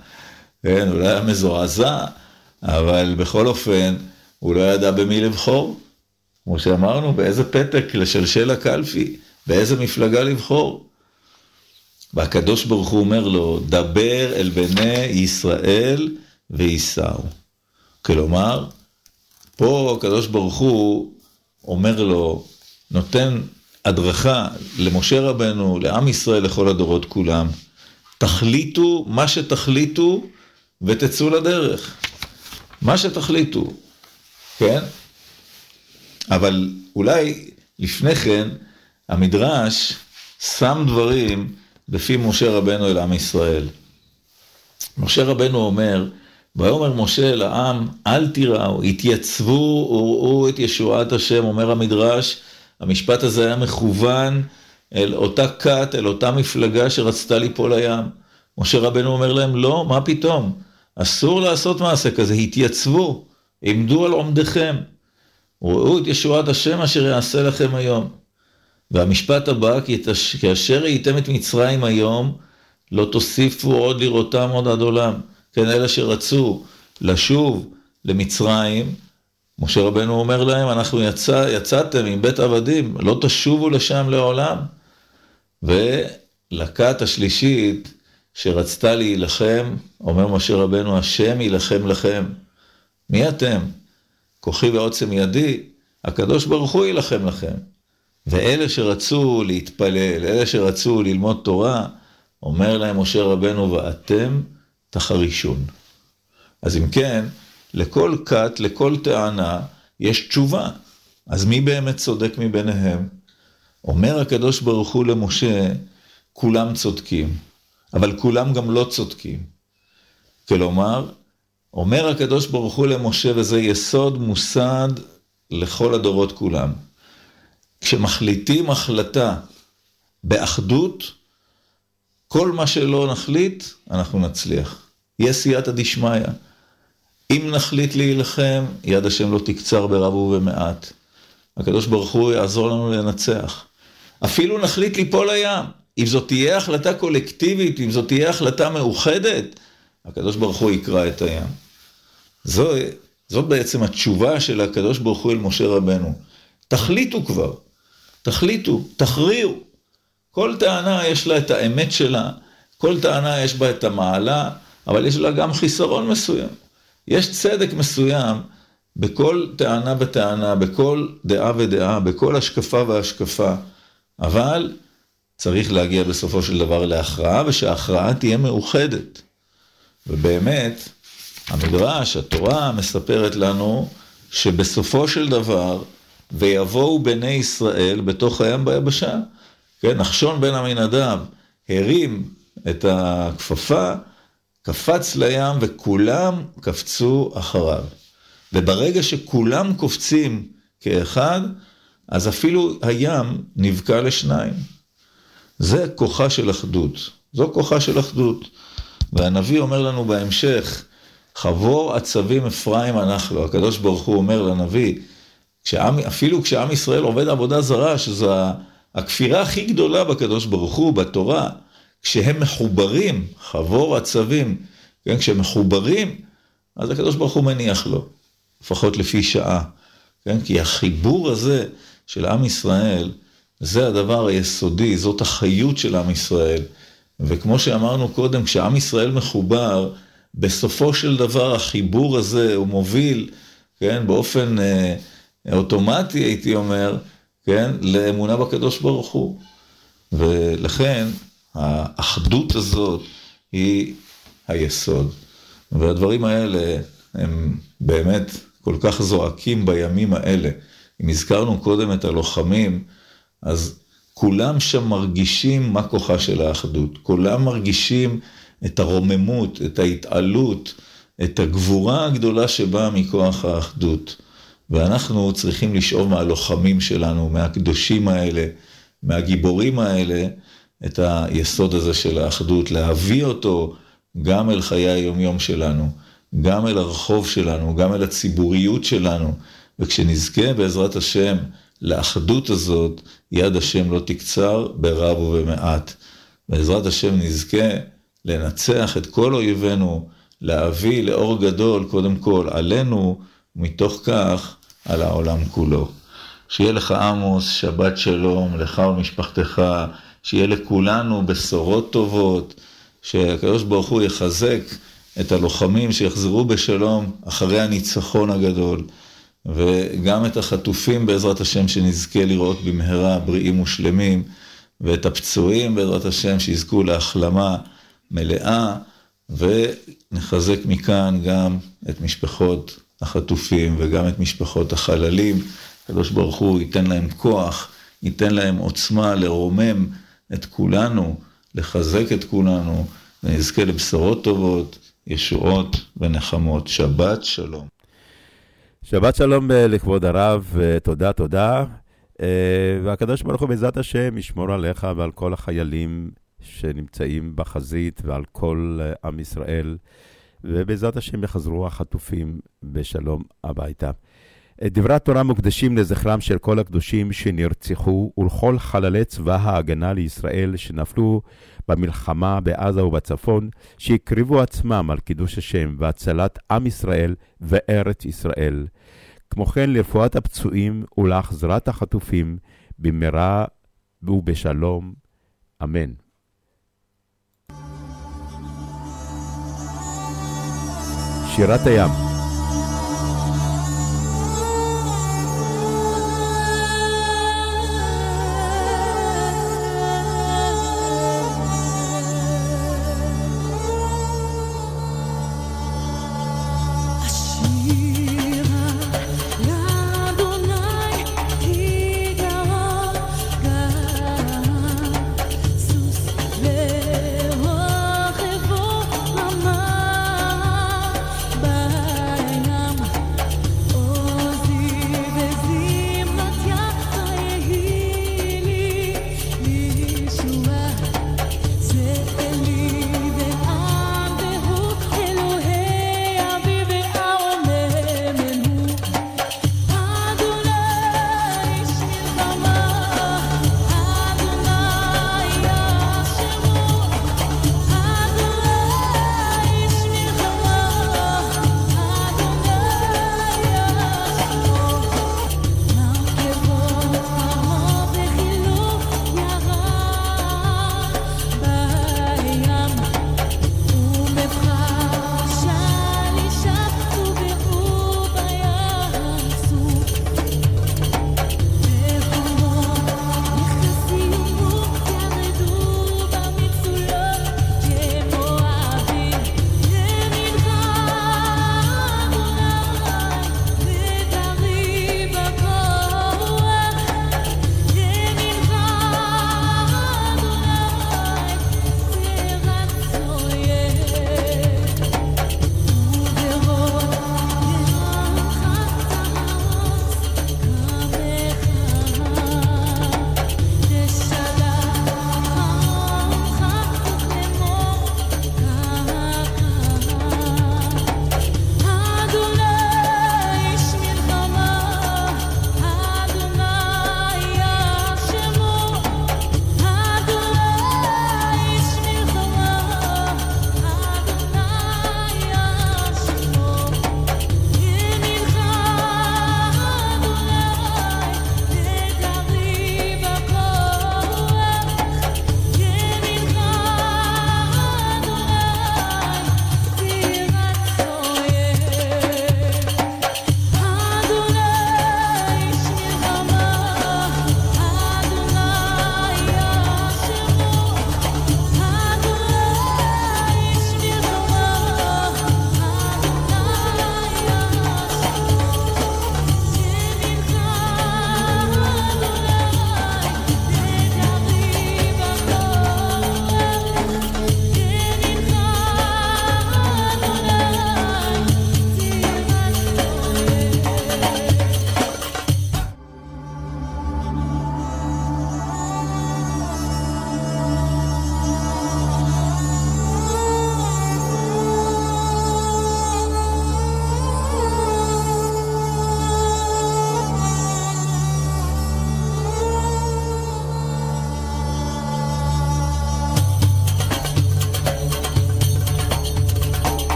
כן, אולי היה מזועזע, אבל בכל אופן הוא לא ידע במי לבחור. כמו שאמרנו, באיזה פתק לשלשל הקלפי, באיזה מפלגה לבחור. והקדוש ברוך הוא אומר לו, דבר אל בני ישראל וייסעו. כלומר, פה הקדוש ברוך הוא אומר לו, נותן הדרכה למשה רבנו, לעם ישראל, לכל הדורות כולם. תחליטו מה שתחליטו ותצאו לדרך. מה שתחליטו, כן? אבל אולי לפני כן המדרש שם דברים בפי משה רבנו אל עם ישראל. משה רבנו אומר, ויאמר משה אל העם, אל תיראו, התייצבו וראו את ישועת השם, אומר המדרש, המשפט הזה היה מכוון אל אותה כת, אל אותה מפלגה שרצתה ליפול לים. משה רבנו אומר להם, לא, מה פתאום? אסור לעשות מעשה כזה, התייצבו, עמדו על עומדיכם. ראו את ישועת השם אשר יעשה לכם היום. והמשפט הבא, כי כאשר ראיתם את מצרים היום, לא תוסיפו עוד לראותם עוד עד עולם. כן, אלה שרצו לשוב למצרים, משה רבנו אומר להם, אנחנו יצא, יצאתם עם בית עבדים, לא תשובו לשם לעולם. ולכת השלישית שרצתה להילחם, אומר משה רבנו, השם יילחם לכם. מי אתם? כוחי ועוצם ידי, הקדוש ברוך הוא יילחם לכם. ואלה שרצו להתפלל, אלה שרצו ללמוד תורה, אומר להם משה רבנו, ואתם תחרישון. אז אם כן, לכל כת, לכל טענה, יש תשובה. אז מי באמת צודק מביניהם? אומר הקדוש ברוך הוא למשה, כולם צודקים, אבל כולם גם לא צודקים. כלומר, אומר הקדוש ברוך הוא למשה, וזה יסוד מוסד לכל הדורות כולם. כשמחליטים החלטה באחדות, כל מה שלא נחליט, אנחנו נצליח. יהיה סייעתא דשמיא. אם נחליט להילחם, יד השם לא תקצר ברב ובמעט. הקדוש ברוך הוא יעזור לנו לנצח. אפילו נחליט ליפול לים. אם זאת תהיה החלטה קולקטיבית, אם זאת תהיה החלטה מאוחדת, הקדוש ברוך הוא יקרא את הים. זו, זאת בעצם התשובה של הקדוש ברוך הוא אל משה רבנו. תחליטו כבר, תחליטו, תכריעו. כל טענה יש לה את האמת שלה, כל טענה יש בה את המעלה, אבל יש לה גם חיסרון מסוים. יש צדק מסוים בכל טענה וטענה, בכל דעה ודעה, בכל השקפה והשקפה, אבל צריך להגיע בסופו של דבר להכרעה, ושההכרעה תהיה מאוחדת. ובאמת, המדרש, התורה, מספרת לנו שבסופו של דבר, ויבואו בני ישראל בתוך הים ביבשה. כן, נחשון בן עמינדב הרים את הכפפה, קפץ לים וכולם קפצו אחריו. וברגע שכולם קופצים כאחד, אז אפילו הים נבקע לשניים. זה כוחה של אחדות. זו כוחה של אחדות. והנביא אומר לנו בהמשך, חבור עצבים אפרים הנח לו. הקדוש ברוך הוא אומר לנביא, כשעם, אפילו כשעם ישראל עובד עבודה זרה, שזו הכפירה הכי גדולה בקדוש ברוך הוא, בתורה, כשהם מחוברים, חבור עצבים, כן, כשהם מחוברים, אז הקדוש ברוך הוא מניח לו, לפחות לפי שעה, כן, כי החיבור הזה של עם ישראל, זה הדבר היסודי, זאת החיות של עם ישראל. וכמו שאמרנו קודם, כשעם ישראל מחובר, בסופו של דבר החיבור הזה הוא מוביל, כן, באופן אה, אוטומטי הייתי אומר, כן, לאמונה בקדוש ברוך הוא. ולכן האחדות הזאת היא היסוד. והדברים האלה הם באמת כל כך זועקים בימים האלה. אם הזכרנו קודם את הלוחמים, אז כולם שם מרגישים מה כוחה של האחדות. כולם מרגישים את הרוממות, את ההתעלות, את הגבורה הגדולה שבאה מכוח האחדות. ואנחנו צריכים לשאוב מהלוחמים שלנו, מהקדושים האלה, מהגיבורים האלה, את היסוד הזה של האחדות, להביא אותו גם אל חיי היומיום שלנו, גם אל הרחוב שלנו, גם אל הציבוריות שלנו, וכשנזכה בעזרת השם לאחדות הזאת, יד השם לא תקצר ברב ובמעט. בעזרת השם נזכה לנצח את כל אויבינו, להביא לאור גדול, קודם כל, עלינו, ומתוך כך, על העולם כולו. שיהיה לך עמוס, שבת שלום, לך ומשפחתך, שיהיה לכולנו בשורות טובות, שהקדוש ברוך הוא יחזק את הלוחמים שיחזרו בשלום אחרי הניצחון הגדול. וגם את החטופים בעזרת השם שנזכה לראות במהרה בריאים ושלמים, ואת הפצועים בעזרת השם שיזכו להחלמה מלאה, ונחזק מכאן גם את משפחות החטופים וגם את משפחות החללים. הקדוש ברוך הוא ייתן להם כוח, ייתן להם עוצמה לרומם את כולנו, לחזק את כולנו, ונזכה לבשורות טובות, ישועות ונחמות. שבת שלום. שבת שלום אה, לכבוד הרב, אה, תודה, תודה. אה, והקדוש ברוך הוא בעזרת השם ישמור עליך ועל כל החיילים שנמצאים בחזית ועל כל עם ישראל, ובעזרת השם יחזרו החטופים בשלום הביתה. דברי התורה מוקדשים לזכרם של כל הקדושים שנרצחו ולכל חללי צבא ההגנה לישראל שנפלו במלחמה בעזה ובצפון, שהקריבו עצמם על קידוש השם והצלת עם ישראל וארץ ישראל. כמו כן לרפואת הפצועים ולהחזרת החטופים במהרה ובשלום. אמן. שירת הים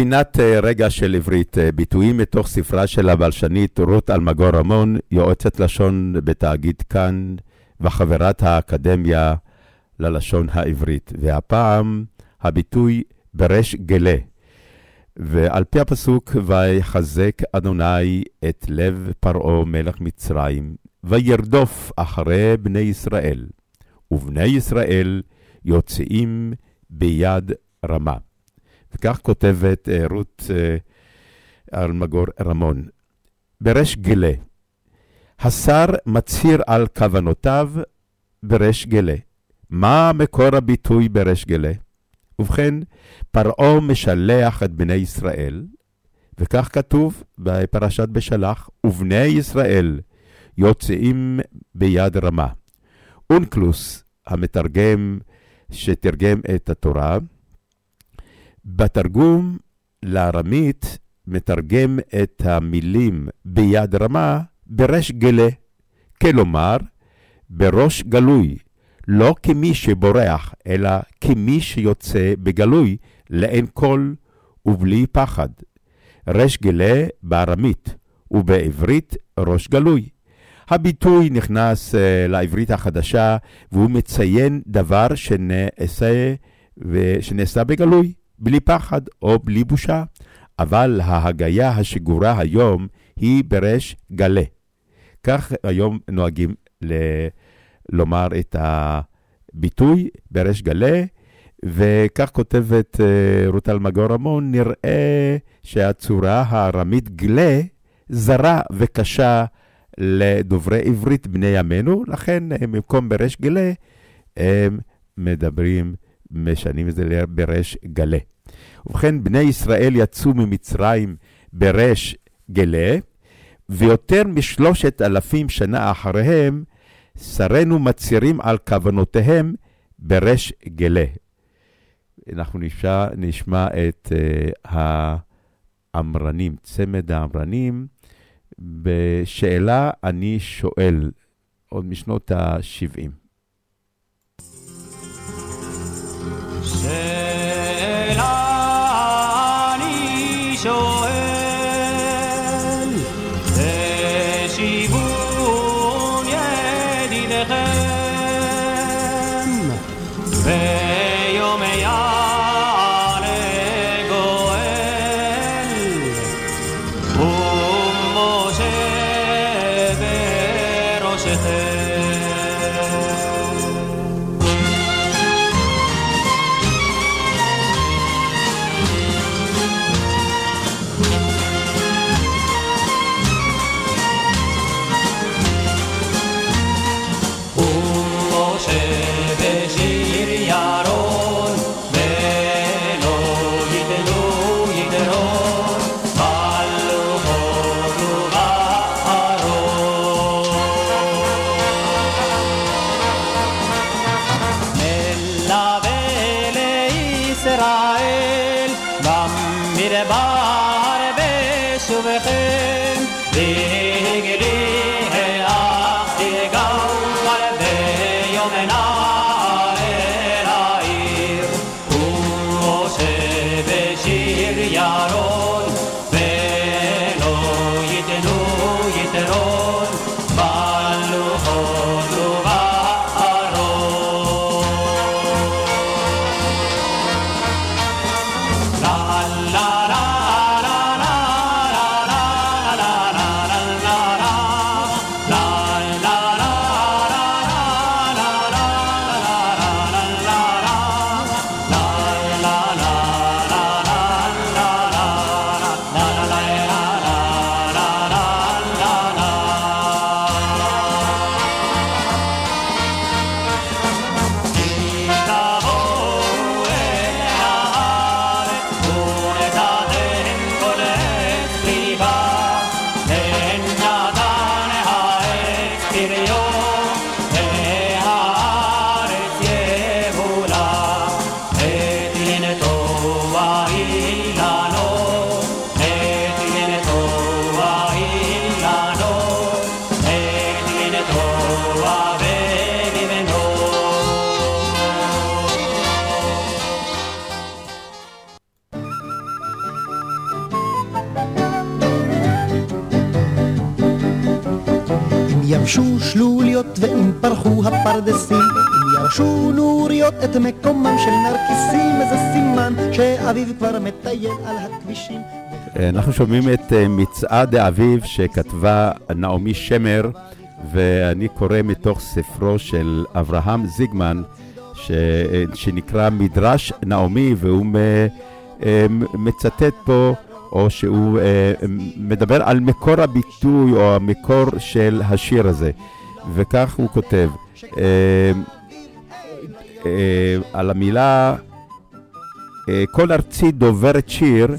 פינת אה, רגע של עברית, אה, ביטויים מתוך ספרה של הבלשנית רות אלמגור רמון, יועצת לשון בתאגיד כאן, וחברת האקדמיה ללשון העברית. והפעם הביטוי בריש גלה. ועל פי הפסוק, ויחזק אדוני את לב פרעה מלך מצרים, וירדוף אחרי בני ישראל, ובני ישראל יוצאים ביד רמה. וכך כותבת אה, רות אה, אלמגור רמון, בריש גלה, השר מצהיר על כוונותיו בריש גלה. מה מקור הביטוי בריש גלה? ובכן, פרעה משלח את בני ישראל, וכך כתוב בפרשת בשלח, ובני ישראל יוצאים ביד רמה. אונקלוס, המתרגם שתרגם את התורה, בתרגום לארמית מתרגם את המילים ביד רמה בריש גלה, כלומר, בראש גלוי, לא כמי שבורח, אלא כמי שיוצא בגלוי, לעין כל ובלי פחד. ריש גלה בארמית, ובעברית ראש גלוי. הביטוי נכנס uh, לעברית החדשה, והוא מציין דבר שנעשה, ושנעשה בגלוי, בלי פחד או בלי בושה. אבל ההגיה השגורה היום היא בריש גלה. כך היום נוהגים ל- לומר את הביטוי בריש גלה, וכך כותבת uh, רות אלמגור רמון, נראה שהצורה הארמית גלה זרה וקשה לדוברי עברית בני ימינו, לכן במקום בריש גלה, הם מדברים, משנים את זה בריש גלה. ובכן, בני ישראל יצאו ממצרים בריש גלה, ויותר משלושת אלפים שנה אחריהם, שרינו מצהירים על כוונותיהם בריש גלה. אנחנו נשמע, נשמע את uh, האמרנים, צמד האמרנים. בשאלה אני שואל, עוד משנות ה-70. שאלה אני שואל, השיבון ידידיכם, ויום יעלה גואל, ומשה בראשכם. שאביב כבר מטייל על הכבישים. אנחנו שומעים את אה, מצעד האביב שכתבה נעמי שמר, ואני קורא מתוך ספרו של אברהם זיגמן, ש... אה, שנקרא מדרש נעמי, והוא. אה, מצטט פה, או שהוא מדבר על מקור הביטוי או המקור של השיר הזה. וכך הוא כותב, על המילה, כל ארצי דוברת שיר,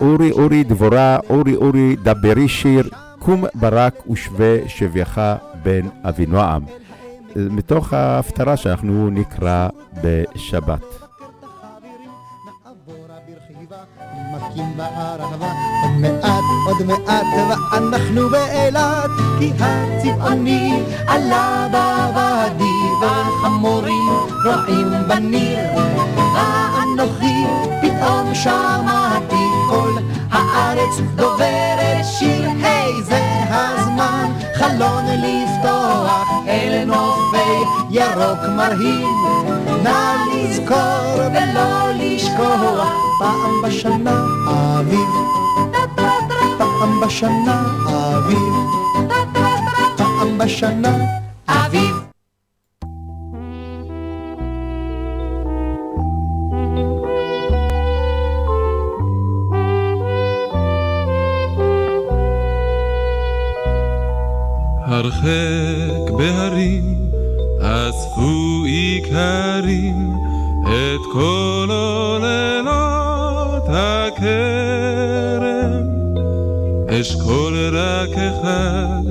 אורי אורי דבורה, אורי אורי דברי שיר, קום ברק ושווה שביך בן אבינועם. מתוך ההפטרה שאנחנו נקרא בשבת. מכים בערבה, עוד מעט, ואנחנו באילת, כי הצבעוני עלה בוואדי, והחמורים רועים בניר, ואנוכי פתאום שמעתי קול הארץ דוברת שיר, היי זה הזמן חלון לפתוח אל נופי ירוק מרהיב, נא לזכור ולא לשכוח פעם בשנה אביב, פעם בשנה אביב, פעם בשנה אביב. הרחק בהרים אספו איכרים את כל עוללות אשכול רק אחד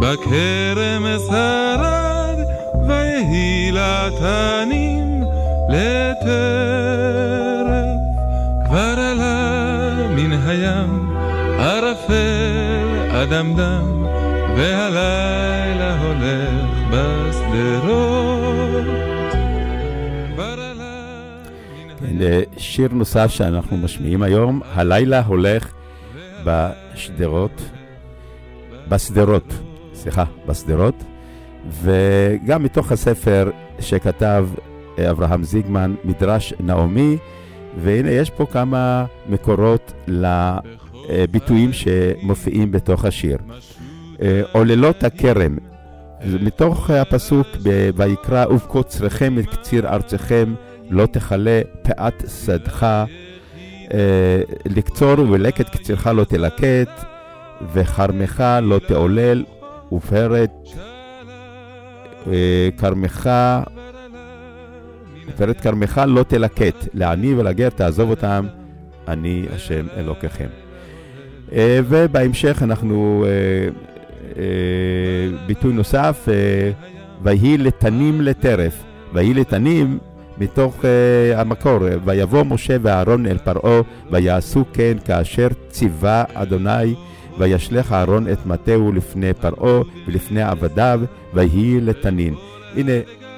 בכרם שרד ויהי לתנים לטרף כבר עלה מן הים ערפל אדמדם והלילה הולך בשדרות. שיר נוסף שאנחנו משמיעים היום, הלילה הולך בשדרות, בשדרות, סליחה, בשדרות, וגם מתוך הספר שכתב אה, אברהם זיגמן, מדרש נעמי, והנה יש פה כמה מקורות לביטויים שמופיעים בתוך השיר. אה, עוללות הכרם, מתוך הפסוק ויקרא ובקוצרכם את קציר ארצכם לא תכלה פאת שדך אה, לקצור ולקט קצירך לא תלקט וכרמך לא תעולל ופרת אה, כרמך ופרת כרמך לא תלקט לעני ולגר תעזוב אותם אני השם אלוקיכם. ובהמשך אנחנו אה, ביטוי נוסף, אה, ויהי לתנים לטרף. ויהי לתנים מתוך uh, המקור, ויבוא משה ואהרון אל פרעה, ויעשו כן כאשר ציווה אדוני, וישלך אהרון את מטהו לפני פרעה ולפני עבדיו, ויהי לתנין. הנה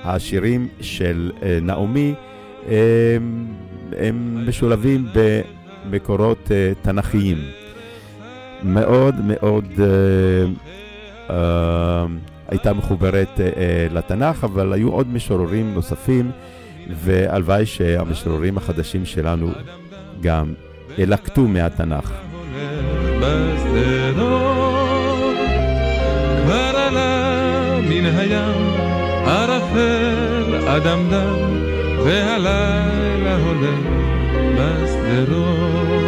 השירים של uh, נעמי, uh, הם משולבים במקורות uh, תנכיים. מאוד מאוד uh, אה, הייתה מחוברת אה, לתנ"ך, אבל היו עוד משוררים נוספים, והלוואי שהמשוררים החדשים שלנו גם ילקטו מהתנ"ך. כבר עלה מן הים ערפל אדמדם והלילה הולך בשדרות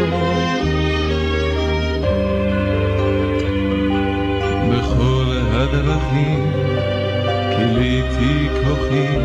הדרכים, כיליתי כוחי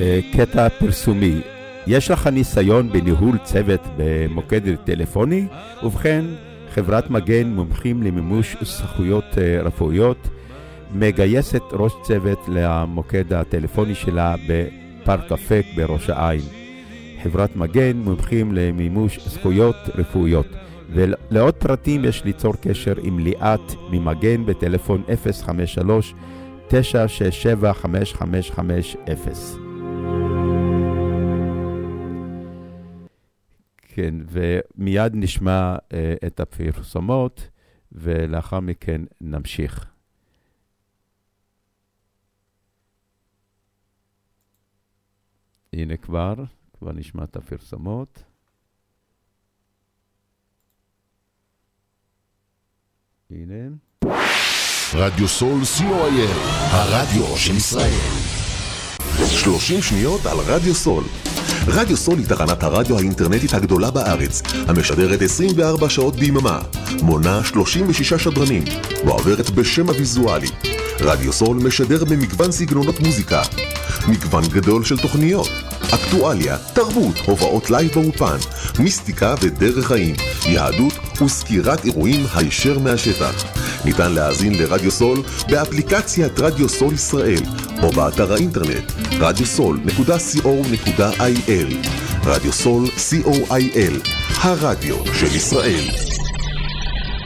אה, קטע פרסומי יש לך ניסיון בניהול צוות במוקד טלפוני? ובכן, חברת מגן מומחים למימוש זכויות אה, רפואיות מגייסת ראש צוות למוקד הטלפוני שלה בפארק אפק בראש העין. חברת מגן מומחים למימוש זכויות רפואיות. ולעוד פרטים יש ליצור קשר עם ליאת ממגן בטלפון כן, ומיד נשמע אה, את הפרסומות, ולאחר מכן נמשיך. הנה כבר, כבר נשמע את הפרסומות. הנה. רדיו סול co.il, הרדיו של ישראל. 30 שניות על רדיו סול. רדיו סול היא תחנת הרדיו האינטרנטית הגדולה בארץ, המשדרת 24 שעות ביממה, מונה 36 שדרנים, ועוברת בשם הוויזואלי. רדיו סול משדר במגוון סגנונות מוזיקה, מגוון גדול של תוכניות, אקטואליה, תרבות, הופעות live באולפן, מיסטיקה ודרך חיים, יהדות וסקירת אירועים הישר מהשטח. ניתן להאזין לרדיו סול באפליקציית רדיו סול ישראל או באתר האינטרנט radiosol.co.il רדיו סול co.il הרדיו של ישראל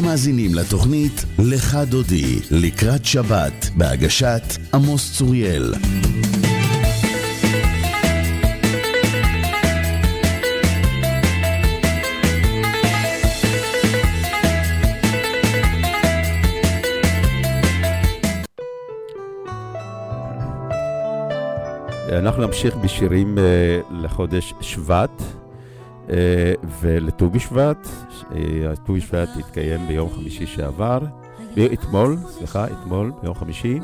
אתם מאזינים לתוכנית לך דודי, לקראת שבת, בהגשת עמוס צוריאל. אנחנו נמשיך בשירים אה, לחודש שבט ולט"ו בשבט. אה, ט"ו בשבט התקיים ביום חמישי שעבר, ב- אתמול, סליחה, אתמול, ביום חמישי,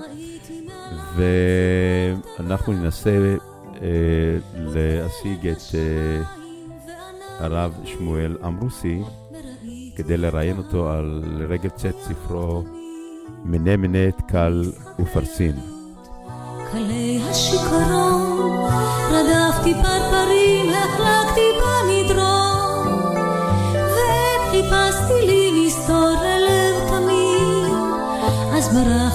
ואנחנו ננסה אה, להשיג את אה, הרב שמואל אמרוסי כדי לראיין אותו על רגל צאת ספרו מנה מנה תקל ופרסין. קלי השיכרון, רדפתי פרפרים, החלקתי וחיפשתי לי מסתור ללב תמיד, אז ברחתי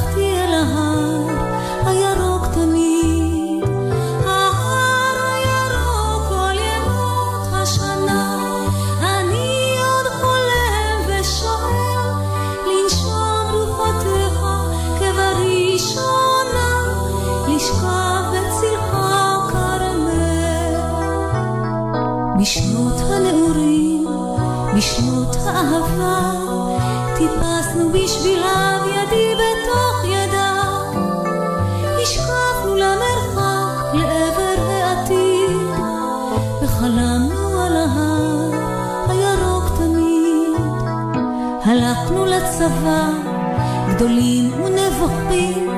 האהבה, טיפסנו בשבילם ידי בתוך ידיו. השקפנו למרחק לעבר העתיד, וחלמנו על ההר הירוק תמיד. הלכנו לצבא, גדולים ונבוכים,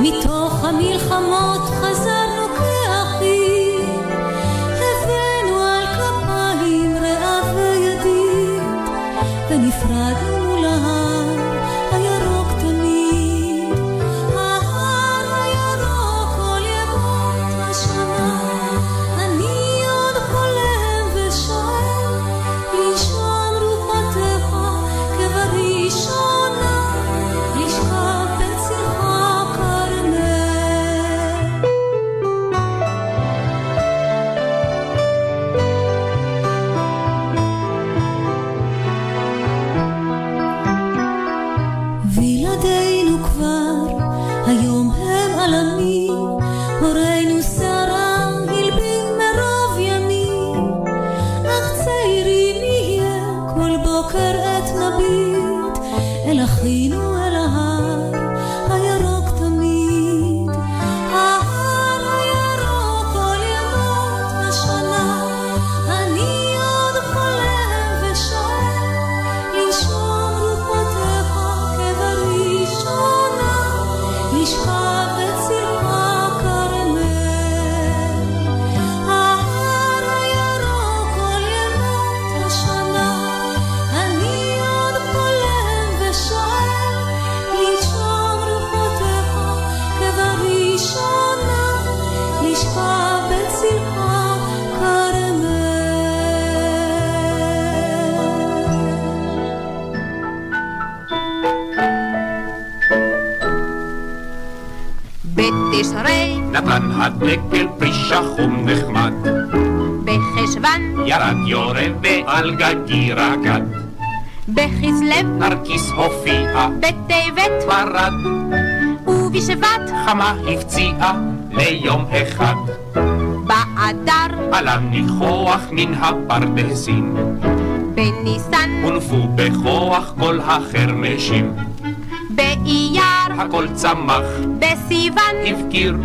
מתוך המלחמות ועל גגי רקד, בכסלו נרקיס הופיע, בטבת פרד, ובשבט חמה הפציעה ליום אחד, באדר עלה ניחוח מן הפרדסים, בניסן הונפו בכוח כל החרמשים, באייר הכל צמח, בסיוון הבקיר,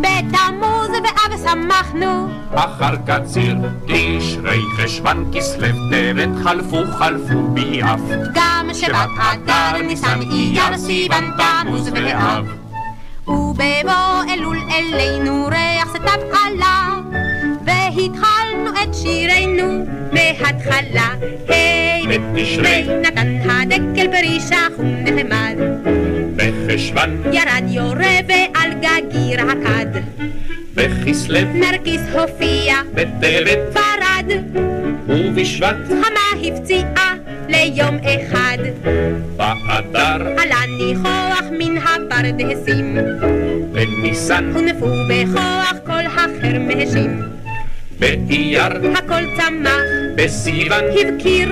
בתמוז ואב שמחנו אחר קציר, תשרי חשוון כסלו טבת חלפו חלפו ביעף, גם שבט אדר ניסן אייר סיוון תמוז ואב. ובבוא אלול אלינו ריח סתיו עלה והתחלנו את שירנו מההתחלה היי בתשרי נתן הדקל פרישה חום נחמד בחשוון, ירד יורה ועל גגי רקד בכסלו, נרקיס הופיע בטבת, פרד ובשבט, חמה הפציעה ליום אחד. באדר, עלה ניחוח מן הפרדסים בניסן, הונפו בכוח כל החרמשים באייר, הכל צמח. בסיוון, הבקיר.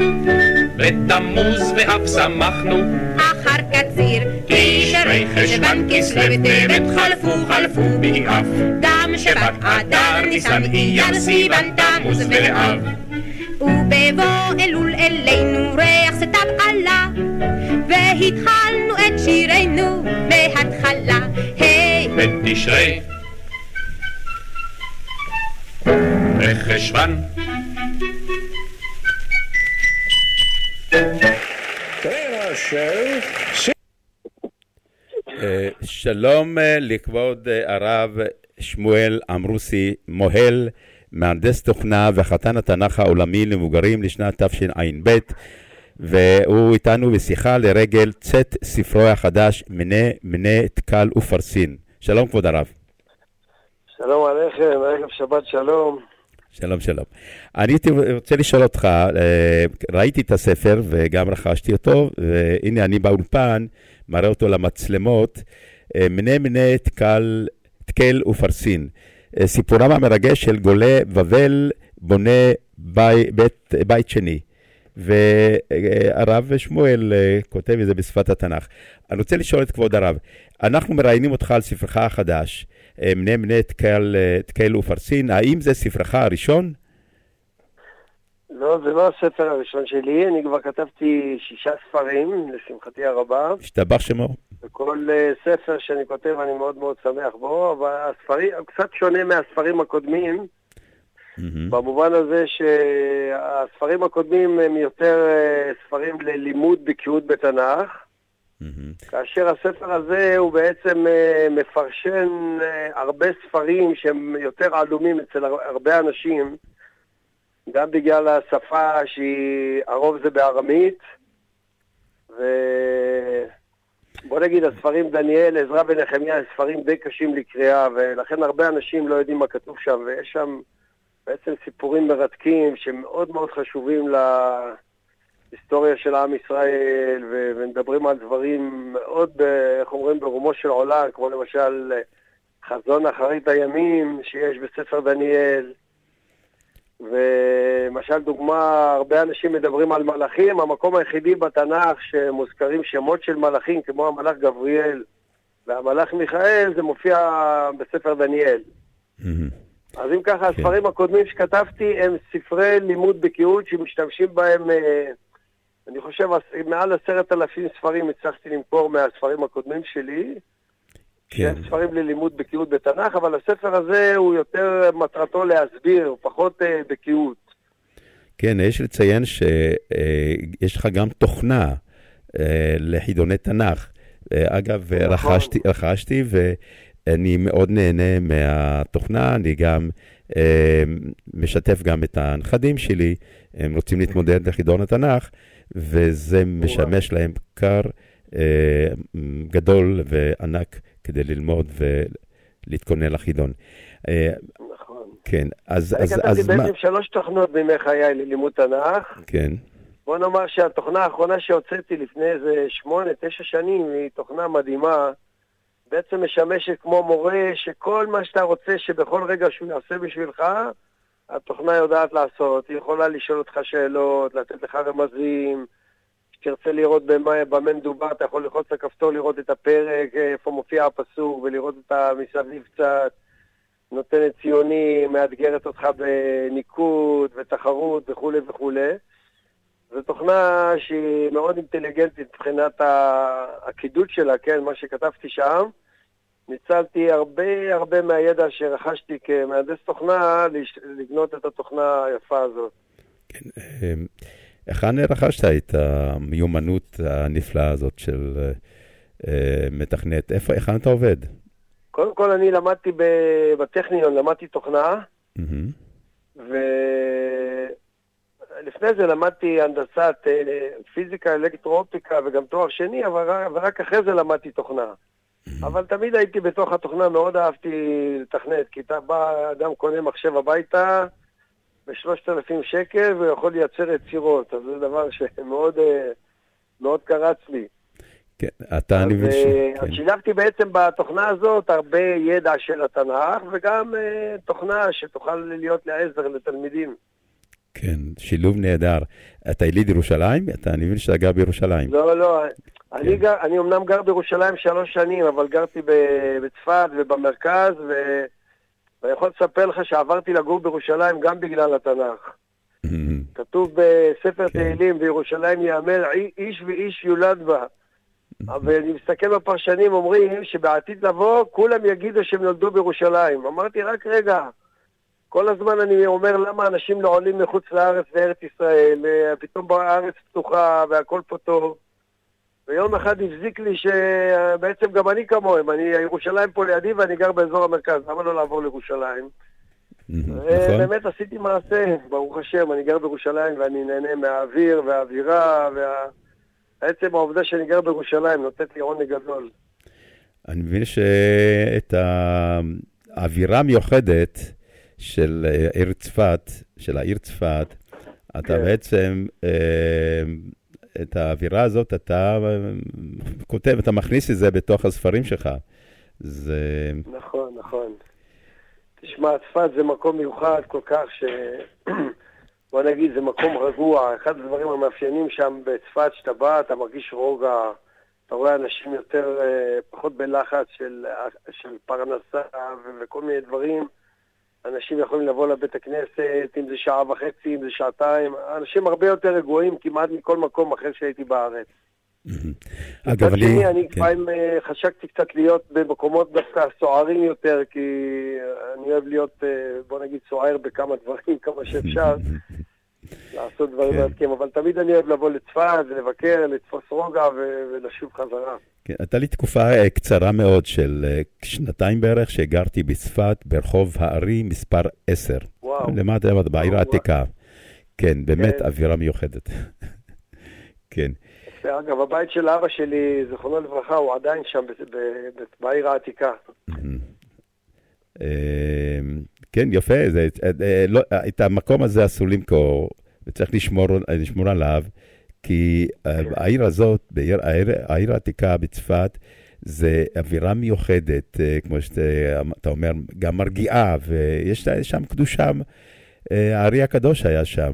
בתמוז ואף שמחנו, אחר קציר תשרי חשוון כסלו טבת חלפו חלפו ביעף, גם שבט אדר ניסן אייר סיוון תמוז ואב ובבוא אלול אלינו ריח סתיו עלה והתחלנו את שירנו מההתחלה היי! בתשרי בחשוון, אה, שלום אה, לכבוד אה, הרב שמואל עמרוסי מוהל, מהנדס תוכנה וחתן התנ"ך העולמי למבוגרים לשנת תשע"ב, והוא איתנו בשיחה לרגל צאת ספרו החדש, מיני מיני תקל ופרסין. שלום כבוד הרב. שלום עליכם, ערב שבת שלום. שלום, שלום. אני רוצה לשאול אותך, אה, ראיתי את הספר וגם רכשתי אותו, והנה אני באולפן, מראה אותו למצלמות, אה, מיני מיני תקל, תקל ופרסין. אה, סיפורם המרגש של גולי בבל בונה בי, בית, בית שני. והרב שמואל אה, כותב את זה בשפת התנ"ך. אני רוצה לשאול את כבוד הרב, אנחנו מראיינים אותך על ספרך החדש, מנה מנה תקל, תקל ופרסין, האם זה ספרך הראשון? לא, זה לא הספר הראשון שלי, אני כבר כתבתי שישה ספרים, לשמחתי הרבה. השתבח שמו. וכל אה, ספר שאני כותב אני מאוד מאוד שמח בו, אבל הספרים, קצת שונה מהספרים הקודמים, במובן הזה שהספרים הקודמים הם יותר אה, ספרים ללימוד בקיאות בתנ"ך, כאשר הספר הזה הוא בעצם אה, מפרשן הרבה ספרים שהם יותר עלומים אצל הר- הרבה אנשים, גם בגלל השפה שהיא, הרוב זה בארמית, ובוא נגיד הספרים דניאל, עזרא ונחמיה, הם ספרים די קשים לקריאה, ולכן הרבה אנשים לא יודעים מה כתוב שם, ויש שם בעצם סיפורים מרתקים שמאוד מאוד חשובים להיסטוריה של עם ישראל, ו- ומדברים על דברים מאוד, איך אומרים, ברומו של עולם, כמו למשל חזון אחרית הימים שיש בספר דניאל. ולמשל דוגמה, הרבה אנשים מדברים על מלאכים, המקום היחידי בתנ"ך שמוזכרים שמות של מלאכים, כמו המלאך גבריאל והמלאך מיכאל, זה מופיע בספר דניאל. אז אם ככה, הספרים הקודמים שכתבתי הם ספרי לימוד בקיאות שמשתמשים בהם, אה, אני חושב, מעל עשרת אלפים ספרים הצלחתי למכור מהספרים הקודמים שלי. כן. שהם ספרים ללימוד בקיאות בתנ"ך, אבל הספר הזה הוא יותר מטרתו להסביר, הוא פחות אה, בקיאות. כן, יש לציין שיש לך גם תוכנה אה, לחידוני תנ"ך. אה, אגב, נכון. רכשתי, רכשתי ואני מאוד נהנה מהתוכנה, אני גם אה, משתף גם את הנכדים שלי, הם רוצים להתמודד לחידון התנ"ך, וזה משמש להם כר אה, גדול וענק כדי ללמוד ולהתכונן לחידון. אה, נכון. כן, אז, אני אז, כתבתי אז מה? בעצם שלוש תוכנות בימי חיי ללימוד תנ"ך. כן. בוא נאמר שהתוכנה האחרונה שהוצאתי לפני איזה שמונה, תשע שנים, היא תוכנה מדהימה. בעצם משמשת כמו מורה שכל מה שאתה רוצה שבכל רגע שהוא יעשה בשבילך, התוכנה יודעת לעשות. היא יכולה לשאול אותך שאלות, לתת לך רמזים. כשתרצה לראות במה, במה מדובר, אתה יכול ללחוץ על הכפתור, לראות את הפרק, איפה מופיע הפסוק, ולראות את המסביב קצת. נותנת ציונים, מאתגרת אותך בניקוד ותחרות וכולי וכולי. זו תוכנה שהיא מאוד אינטליגנטית מבחינת הקידוד שלה, כן, מה שכתבתי שם. ניצלתי הרבה הרבה מהידע שרכשתי כמהנדס תוכנה לבנות את התוכנה היפה הזאת. אה, היכן רכשת את המיומנות הנפלאה הזאת של אה, מתכנת? איפה, היכן אתה עובד? קודם כל אני למדתי בטכניון, למדתי תוכנה, מהמם. ולפני זה למדתי הנדסת פיזיקה, אלקטרואופטיקה וגם תואר שני, אבל רק- ורק אחרי זה למדתי תוכנה. אבל תמיד הייתי בתוך התוכנה, מאוד אהבתי לתכנת, כי אתה בא, אדם קונה מחשב הביתה בשלושת אלפים שקל ויכול לייצר יצירות, אז זה דבר שמאוד אה, מאוד קרץ לי. כן, אתה, אני מבין ש... אה, כן. אז שילבתי בעצם בתוכנה הזאת הרבה ידע של התנ"ך, וגם אה, תוכנה שתוכל להיות לעזר לתלמידים. כן, שילוב נהדר. אתה יליד ירושלים? אתה, אני מבין שאתה גר בירושלים. לא, לא, כן. אני, גר, אני אמנם גר בירושלים שלוש שנים, אבל גרתי בצפת ובמרכז, ו... ואני יכול לספר לך שעברתי לגור בירושלים גם בגלל התנ"ך. כתוב בספר כן. תהילים, בירושלים יאמר "אי- איש ואיש יולד בה. אבל אני מסתכל בפרשנים, אומרים שבעתיד לבוא כולם יגידו שהם נולדו בירושלים. אמרתי, רק רגע, כל הזמן אני אומר למה אנשים לא עולים מחוץ לארץ לארץ ישראל, פתאום הארץ פתוחה והכל פה טוב. ויום אחד הבזיק לי שבעצם גם אני כמוהם, אני, ירושלים פה לידי ואני גר באזור המרכז, למה לא לעבור לירושלים? נכון? ובאמת עשיתי מעשה, ברוך השם, אני גר בירושלים ואני נהנה מהאוויר והאווירה, ועצם העובדה שאני גר בירושלים נותנת לי עונג גדול. אני מבין שאת האווירה המיוחדת של אה, עיר צפת, של העיר צפת, אתה כן. בעצם, אה, את האווירה הזאת אתה אה, כותב, אתה מכניס את זה בתוך הספרים שלך. זה... נכון, נכון. תשמע, צפת זה מקום מיוחד כל כך ש... [CLEARS THROAT] בוא נגיד, זה מקום רגוע. אחד הדברים המאפיינים שם בצפת, שאתה בא, אתה מרגיש רוגע, אתה רואה אנשים יותר, אה, פחות בלחץ של, של פרנסה ו- וכל מיני דברים. אנשים יכולים לבוא לבית הכנסת, אם זה שעה וחצי, אם זה שעתיים. אנשים הרבה יותר רגועים כמעט מכל מקום אחר שהייתי בארץ. אגב, אני... שני, אני כן. לפעמים אה, חשקתי קצת להיות במקומות דווקא סוערים יותר, כי אני אוהב להיות, אה, בוא נגיד, סוער בכמה דברים, כמה שאפשר. לעשות דברים כן. מרתקים, אבל תמיד אני אוהב לבוא לצפת ולבקר, לתפוס רוגע ו- ולשוב חזרה. כן, הייתה לי תקופה אה, קצרה מאוד של אה, שנתיים בערך, שגרתי בצפת ברחוב הארי מספר 10. וואו. למטה, למטה, בעיר העתיקה. כן, באמת כן. אווירה מיוחדת. [LAUGHS] כן. ואגב, הבית של אבא שלי, זיכרונו לברכה, הוא עדיין שם בעיר העתיקה. אה, כן, יפה, זה, אה, אה, לא, את המקום הזה אסור למכור, וצריך לשמור, לשמור עליו, כי אה, העיר הזאת, בעיר, העיר, העיר העתיקה בצפת, זה אווירה מיוחדת, אה, כמו שאתה אומר, גם מרגיעה, ויש שם קדושה, אה, הארי הקדוש היה שם,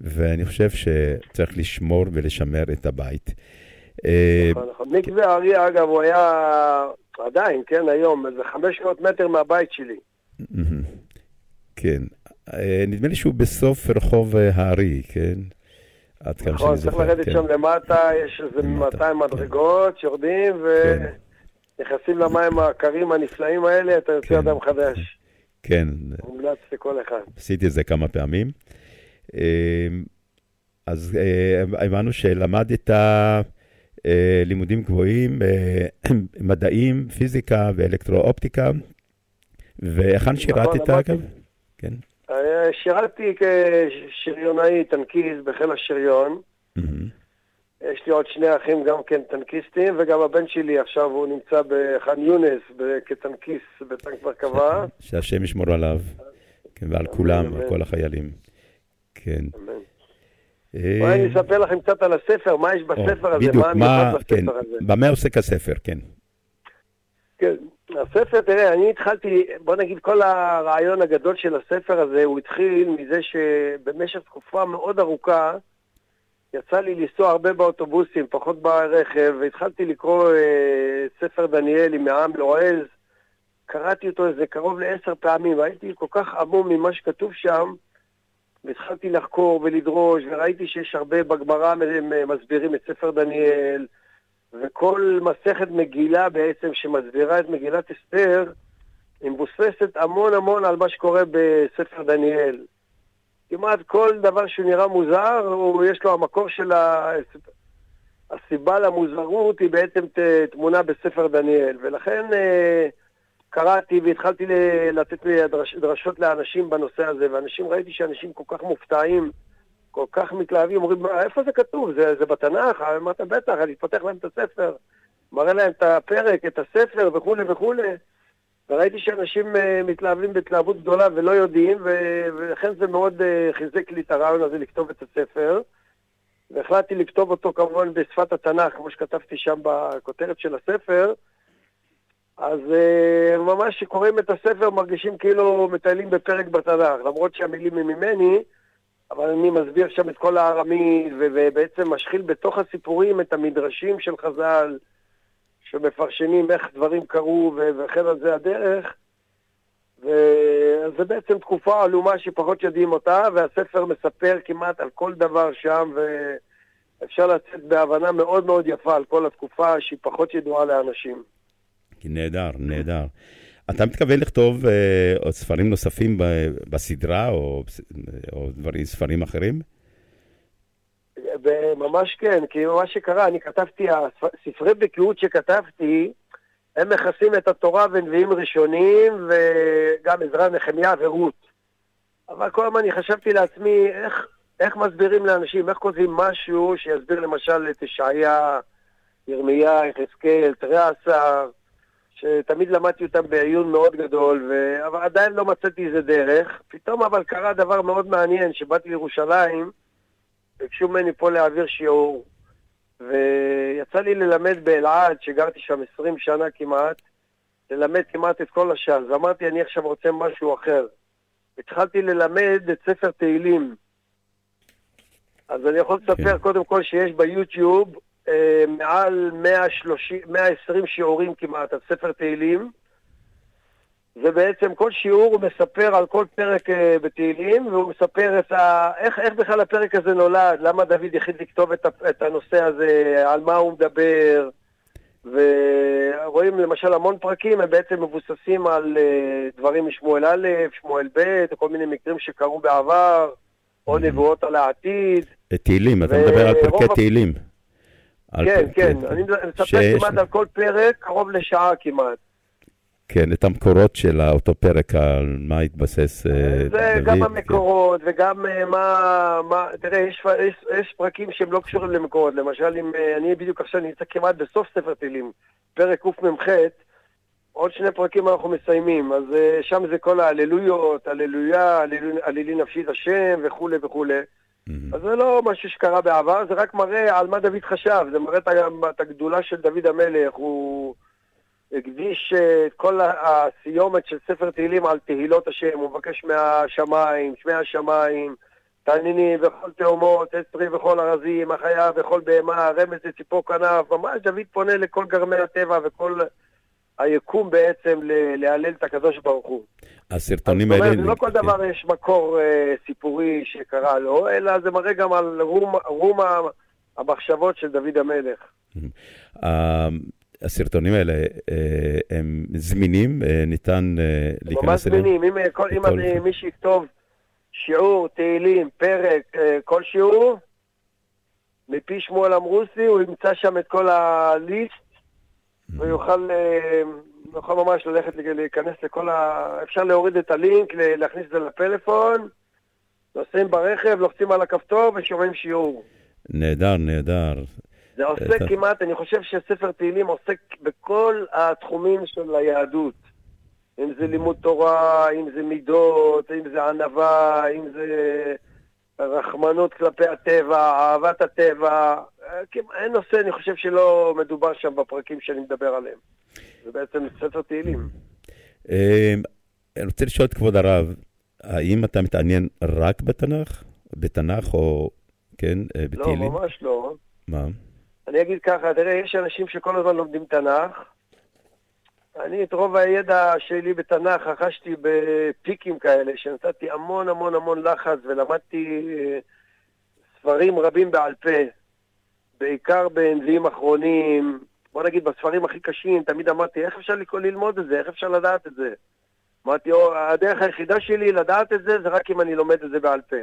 ואני חושב שצריך לשמור ולשמר את הבית. אה, נכון, נכון. מקווה הארי, אגב, הוא היה עדיין, כן, היום, איזה 500 מטר מהבית שלי. כן. אה, נדמה לי שהוא בסוף רחוב אה, הארי, כן? עד כמה נכון, שאני צריך זוכר. לרדת כן. שם למטה, יש איזה 200 מדרגות שיורדים, ונכנסים למים הקרים הנפלאים האלה, אתה יוצא אדם חדש. כן, מומלץ לכל אחד. עשיתי את זה כמה פעמים. אה, אז הבנו שלמדת לימודים גבוהים, [CLEARS THROAT] מדעים, פיזיקה ואלקטרואופטיקה, והיכן שירתת נכון, למדתי. אגב? כן. אה, שירתתי כשריונאי טנקיסט בחיל השריון. יש לי עוד שני אחים גם כן טנקיסטים, וגם הבן שלי עכשיו הוא נמצא בח'אן יונס כטנקיסט בטנק מרכבה. [LAUGHS] שהשם ישמור עליו, כן, ועל כולם, על כל החיילים. כן. אה, בואי אני אספר לכם קצת על הספר, מה יש בספר הזה, מה המיוחד כן, בספר הזה. במה עוסק הספר, כן. כן, הספר, תראה, אני התחלתי, בוא נגיד, כל הרעיון הגדול של הספר הזה, הוא התחיל מזה שבמשך תקופה מאוד ארוכה, יצא לי לנסוע הרבה באוטובוסים, פחות ברכב, והתחלתי לקרוא אה, ספר דניאלי מעם לועז. קראתי אותו איזה קרוב לעשר פעמים, והייתי כל כך עמום ממה שכתוב שם, והתחלתי לחקור ולדרוש, וראיתי שיש הרבה בגמרא מסבירים את ספר דניאל, וכל מסכת מגילה בעצם שמסבירה את מגילת אסתר, היא מבוססת המון המון על מה שקורה בספר דניאל. כמעט כל דבר שנראה מוזר, יש לו המקור של ה... הסיבה למוזרות היא בעצם תמונה בספר דניאל, ולכן אה, קראתי והתחלתי לתת דרשות לאנשים בנושא הזה, ואנשים, ראיתי שאנשים כל כך מופתעים, כל כך מתלהבים, אומרים, "מה, איפה זה כתוב? זה, זה בתנ"ך? אמרת, בטח, אני פותח להם את הספר, מראה להם את הפרק, את הספר וכולי וכולי. וראיתי שאנשים אה, מתלהבים בהתלהבות גדולה ולא יודעים, ולכן זה מאוד אה, חיזק לי את הרעיון הזה לכתוב את הספר. והחלטתי לכתוב אותו כמובן בשפת התנ"ך, כמו שכתבתי שם בכותרת של הספר. אז uh, ממש כשקוראים את הספר מרגישים כאילו מטיילים בפרק בתנ"ך, למרות שהמילים הם ממני, אבל אני מסביר שם את כל הארמית, ובעצם משחיל בתוך הסיפורים את המדרשים של חז"ל, שמפרשנים איך דברים קרו וכן על זה הדרך. וזה בעצם תקופה עלומה שפחות יודעים אותה, והספר מספר כמעט על כל דבר שם, ואפשר לצאת בהבנה מאוד מאוד יפה על כל התקופה שהיא פחות ידועה לאנשים. נהדר, נהדר. אתה מתכוון לכתוב אה, עוד ספרים נוספים בסדרה, או, או דברים, ספרים אחרים? ממש כן, כי מה שקרה, אני כתבתי, הספרי בקיאות שכתבתי, הם מכסים את התורה ונביאים ראשונים, וגם עזרא, נחמיה ורות. אבל כל הזמן אני חשבתי לעצמי, איך, איך מסבירים לאנשים, איך כותבים משהו שיסביר למשל את ישעיה, ירמיה, יחזקאל, תרי עשר, שתמיד למדתי אותם בעיון מאוד גדול, ו... אבל עדיין לא מצאתי איזה דרך. פתאום אבל קרה דבר מאוד מעניין, שבאתי לירושלים, ביקשו ממני פה להעביר שיעור, ויצא לי ללמד באלעד, שגרתי שם 20 שנה כמעט, ללמד כמעט את כל הש"ס, ואמרתי, אני עכשיו רוצה משהו אחר. התחלתי ללמד את ספר תהילים. אז אני יכול לספר קודם כל שיש ביוטיוב אה, מעל 130, 120 שיעורים כמעט על ספר תהילים, ובעצם כל שיעור הוא מספר על כל פרק אה, בתהילים, והוא מספר את ה... איך, איך בכלל הפרק הזה נולד, למה דוד החליט לכתוב את, את הנושא הזה, על מה הוא מדבר, ורואים למשל המון פרקים, הם בעצם מבוססים על אה, דברים משמואל א', שמואל ב', כל מיני מקרים שקרו בעבר, או נבואות על העתיד. תהילים, אתה מדבר על פרקי תהילים. כן, כן, אני מספר כמעט על כל פרק, קרוב לשעה כמעט. כן, את המקורות של אותו פרק, על מה התבסס אה, זה דוד. גם המקורות וגם אה, מה, מה, תראה, יש, יש, יש פרקים שהם לא קשורים למקורות, למשל, אם אה, אני בדיוק עכשיו נמצא כמעט בסוף ספר תהילים, פרק קמ"ח, עוד שני פרקים אנחנו מסיימים, אז שם זה כל ההללויות, הללויה, הללו- הללי נפשי את השם וכולי וכולי. אז זה לא משהו שקרה בעבר, זה רק מראה על מה דוד חשב, זה מראה את הגדולה של דוד המלך, הוא הקדיש אה, את כל הסיומת של ספר תהילים על תהילות השם, הוא מבקש מהשמיים, שמי השמיים, תעניני וכל תאומות, עץ וכל ארזים, החיה וכל בהמה, רמז לציפור כנף, ממש דוד פונה לכל גרמי הטבע וכל היקום בעצם להלל את הקדוש ברוך הוא. הסרטונים זאת האלה... אומרת, לא כל דבר יש מקור אה, סיפורי שקרה לו, אלא זה מראה גם על רום, המחשבות של דוד המלך. אה, הסרטונים האלה, אה, הם זמינים? ניתן ממש להיכנס אליהם? זמינים, אם, כל, מי שיכתוב שיעור, תהילים, פרק, כל שיעור, מפי שמואל אמרוסי, הוא ימצא שם את כל הליסט, ויוכל אה, יוכל ממש ללכת, להיכנס לכל ה... אפשר להוריד את הלינק, להכניס את זה לפלאפון, נוסעים ברכב, לוחצים על הכפתור ושומעים שיעור. נהדר, נהדר. זה עוסק אה, כמעט, אני חושב שספר תהילים עוסק בכל התחומים של היהדות. אם זה לימוד תורה, אם זה מידות, אם זה ענווה, אם זה רחמנות כלפי הטבע, אהבת הטבע. אה, אין נושא, אני חושב שלא מדובר שם בפרקים שאני מדבר עליהם. זה בעצם ספר תהילים. אה, אני רוצה לשאול את כבוד הרב, האם אתה מתעניין רק בתנ"ך? בתנ"ך או, כן, אה, לא, בתהילים? ממש לא. מה? אני אגיד ככה, תראה, יש אנשים שכל הזמן לומדים תנ"ך. אני את רוב הידע שלי בתנ"ך רכשתי בפיקים כאלה, שנתתי המון המון המון לחץ ולמדתי אה, ספרים רבים בעל פה, בעיקר בנביאים אחרונים, בוא נגיד בספרים הכי קשים, תמיד אמרתי, איך אפשר ללמוד את זה? איך אפשר לדעת את זה? אמרתי, "או, הדרך היחידה שלי לדעת את זה, זה רק אם אני לומד את זה בעל פה.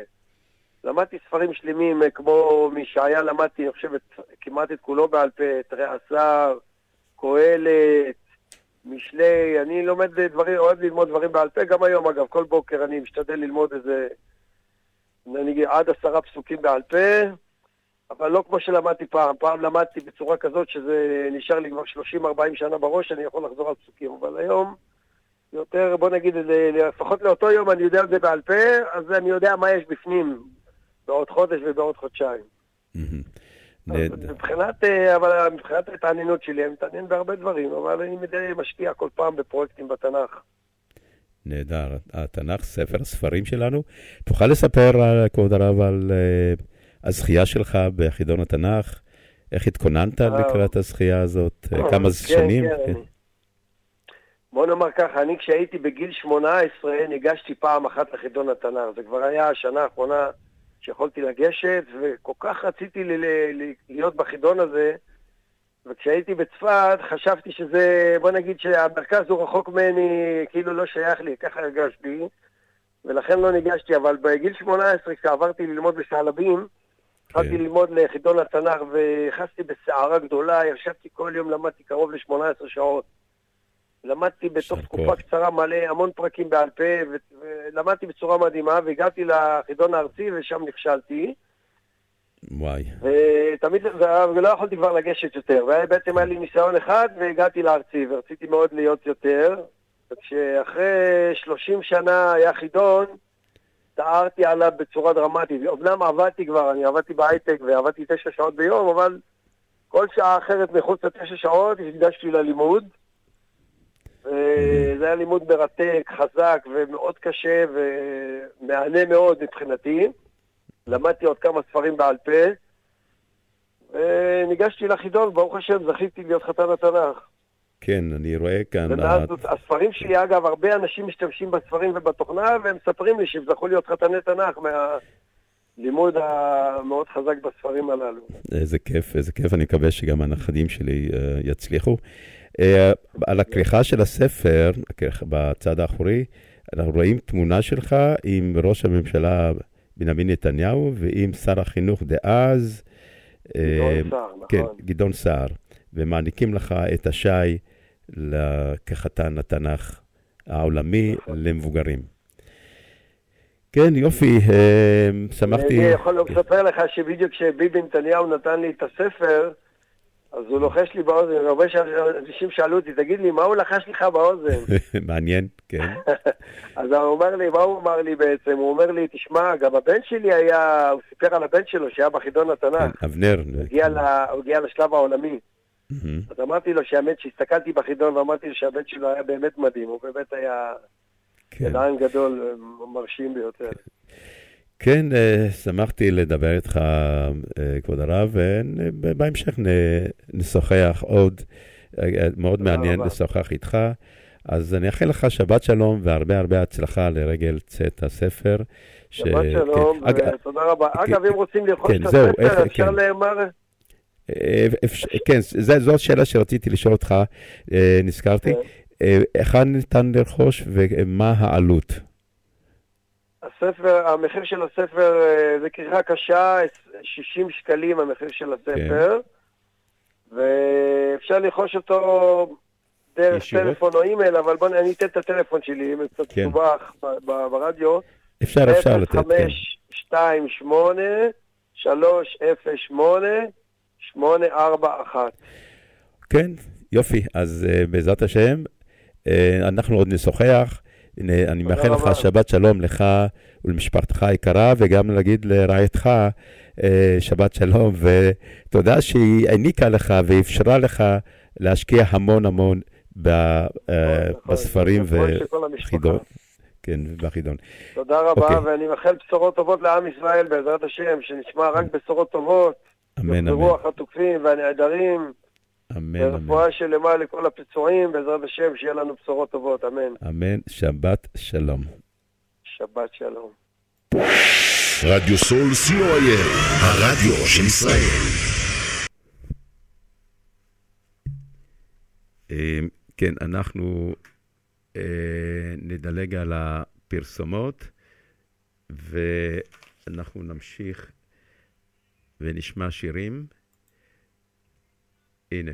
למדתי ספרים שלמים, אה, כמו מישעיה למדתי, אני חושב, כמעט את כולו בעל פה, את רע עשר, קהלת, משלי, אני לומד דברים, אוהב ללמוד דברים בעל פה, גם היום אגב, כל בוקר אני משתדל ללמוד איזה, נגיד, עד עשרה פסוקים בעל פה, אבל לא כמו שלמדתי פעם, פעם למדתי בצורה כזאת שזה נשאר לי כבר 30-40 שנה בראש, אני יכול לחזור על פסוקים, אבל היום יותר, בוא נגיד, לפחות לאותו יום אני יודע את זה בעל פה, אז אני יודע מה יש בפנים בעוד חודש ובעוד חודשיים. נהדר. מבחינת, אה, אבל מבחינת ההתעניינות שלי, אני מתעניין בהרבה דברים, אבל אני מדי משקיע כל פעם בפרויקטים בתנ"ך. נהדר. התנ"ך, ספר הספרים שלנו. תוכל לספר, אה, כבוד הרב, על אה, הזכייה שלך בחידון התנ"ך? איך התכוננת לקראת הזכייה הזאת? כמה כן, שנים? כן, כן. בוא נאמר ככה, אני כשהייתי בגיל 18 ניגשתי פעם אחת לחידון התנ"ך. זה כבר היה השנה האחרונה שיכולתי לגשת, וכל כך רציתי ל- ל- ל- להיות בחידון הזה, וכשהייתי בצפת חשבתי שזה, בוא נגיד שהמרכז הוא רחוק ממני, כאילו לא שייך לי, ככה הרגשתי, ולכן לא ניגשתי, אבל בגיל 18 כשעברתי ללמוד בשעלבים, התחלתי ללמוד לחידון התנ"ך ונכנסתי בסערה גדולה, ישבתי כל יום, למדתי קרוב ל-18 שעות. למדתי בתוך תקופה קצרה מלא המון פרקים בעל פה, ו- ולמדתי בצורה מדהימה, והגעתי לחידון הארצי ושם נכשלתי, וואי. ותמיד, ולא יכולתי כבר לגשת יותר, ובעצם היה לי ניסיון אחד והגעתי לארצי, ורציתי מאוד להיות יותר, וכשאחרי 30 שנה היה חידון, טהרתי עליו בצורה דרמטית. אמנם עבדתי כבר, אני עבדתי בהייטק ועבדתי תשע שעות ביום, אבל כל שעה אחרת מחוץ לתשע שעות הקדשתי ללימוד. וזה היה לימוד מרתק, חזק ומאוד קשה ומהנה מאוד מבחינתי. למדתי עוד כמה ספרים בעל פה, וניגשתי לחידון, ברוך השם, זכיתי להיות חתן התנ"ך. כן, אני רואה כאן... ומאז ה- הספרים שלי, אגב, הרבה אנשים משתמשים בספרים ובתוכנה, והם מספרים לי שהם זכו להיות חתני תנ"ך מהלימוד המאוד חזק בספרים הללו. איזה כיף, איזה כיף, אני מקווה שגם הנכדים שלי אה, יצליחו. אה, על הכריכה של הספר, בצד האחורי, אנחנו רואים תמונה שלך עם ראש הממשלה בנימין נתניהו ועם שר החינוך דאז, אה, גדעון סער, נכון. כן, גדעון סער, ומעניקים לך את השי כחתן התנ"ך העולמי נכון. למבוגרים. כן, יופי, אה, שמחתי. אני יכול לספר לך שבדיוק כשביבי נתניהו נתן לי את הספר, אז הוא לוחש לי באוזן, הרבה אנשים שאלו אותי, תגיד לי, מה הוא לחש לך באוזן? [LAUGHS] מעניין, כן. [LAUGHS] אז הוא אומר לי, מה הוא אמר לי בעצם? הוא אומר לי, תשמע, גם הבן שלי היה, הוא סיפר על הבן שלו שהיה בחידון התנ"ך. אבנר. הוא הגיע ל- הוא הגיע לשלב העולמי. אז אמרתי לו שהאמת שהסתכלתי בחידון ואמרתי לו שהבן שלו היה באמת מדהים, הוא באמת היה מדען גדול, מרשים ביותר. כן, אה, שמחתי לדבר איתך, אה, כבוד הרב, ובהמשך נשוחח עוד. אה, מאוד מעניין רבה. לשוחח איתך. אז אני אאחל לך שבת שלום והרבה הרבה הצלחה לרגל צאת הספר. ש- שבת שלום, כן. אג- ותודה רבה. אגב, אם רוצים לרכוש כן, את זהו, הספר, איך- אפשר כן. למר... אה, אפש- כן, ז- זו השאלה שרציתי לשאול אותך, נזכרתי. כן. היכן ניתן לרכוש ומה העלות? הספר, המחיר של הספר אה, זה כריכה קשה, 60 שקלים המחיר של הספר, ואפשר לרכוש אותו דרך ישירות? טלפון או אימייל, אבל בוא נ- אני אתן את הטלפון שלי, אם קצת כן. מסובך ברדיו. אפשר, אפשר לתת, כן. 0528 308 841 כן, יופי. אז uh, בעזרת השם, uh, אנחנו עוד נשוחח. הנה, אני מאחל לך. שבת שלום לך ולמשפחתך היקרה, וגם להגיד לרעייתך uh, שבת שלום, ותודה שהיא העניקה לך ואפשרה לך להשקיע המון המון בספרים נכון, של כל המשפחה. וחידון. כן, בחידון. תודה רבה, אוקיי. ואני מאחל בשורות טובות לעם ישראל, בעזרת השם, שנשמע רק בשורות טובות. אמן, אמן. ברוח התוקפים והנעדרים, אמן, אמן. ורפואה שלמה לכל הפצועים, בעזרת השם, שיהיה לנו בשורות טובות, אמן. אמן. שבת שלום. שבת שלום. רדיו סול co.il, הרדיו של ישראל. אה, כן, אנחנו אה, נדלג על הפרסומות, ואנחנו נמשיך ונשמע שירים. הנה,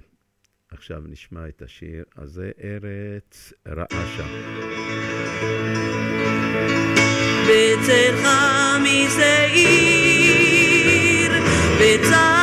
עכשיו נשמע את השיר הזה, ארץ רעשה. בצלך משעיר, בצדך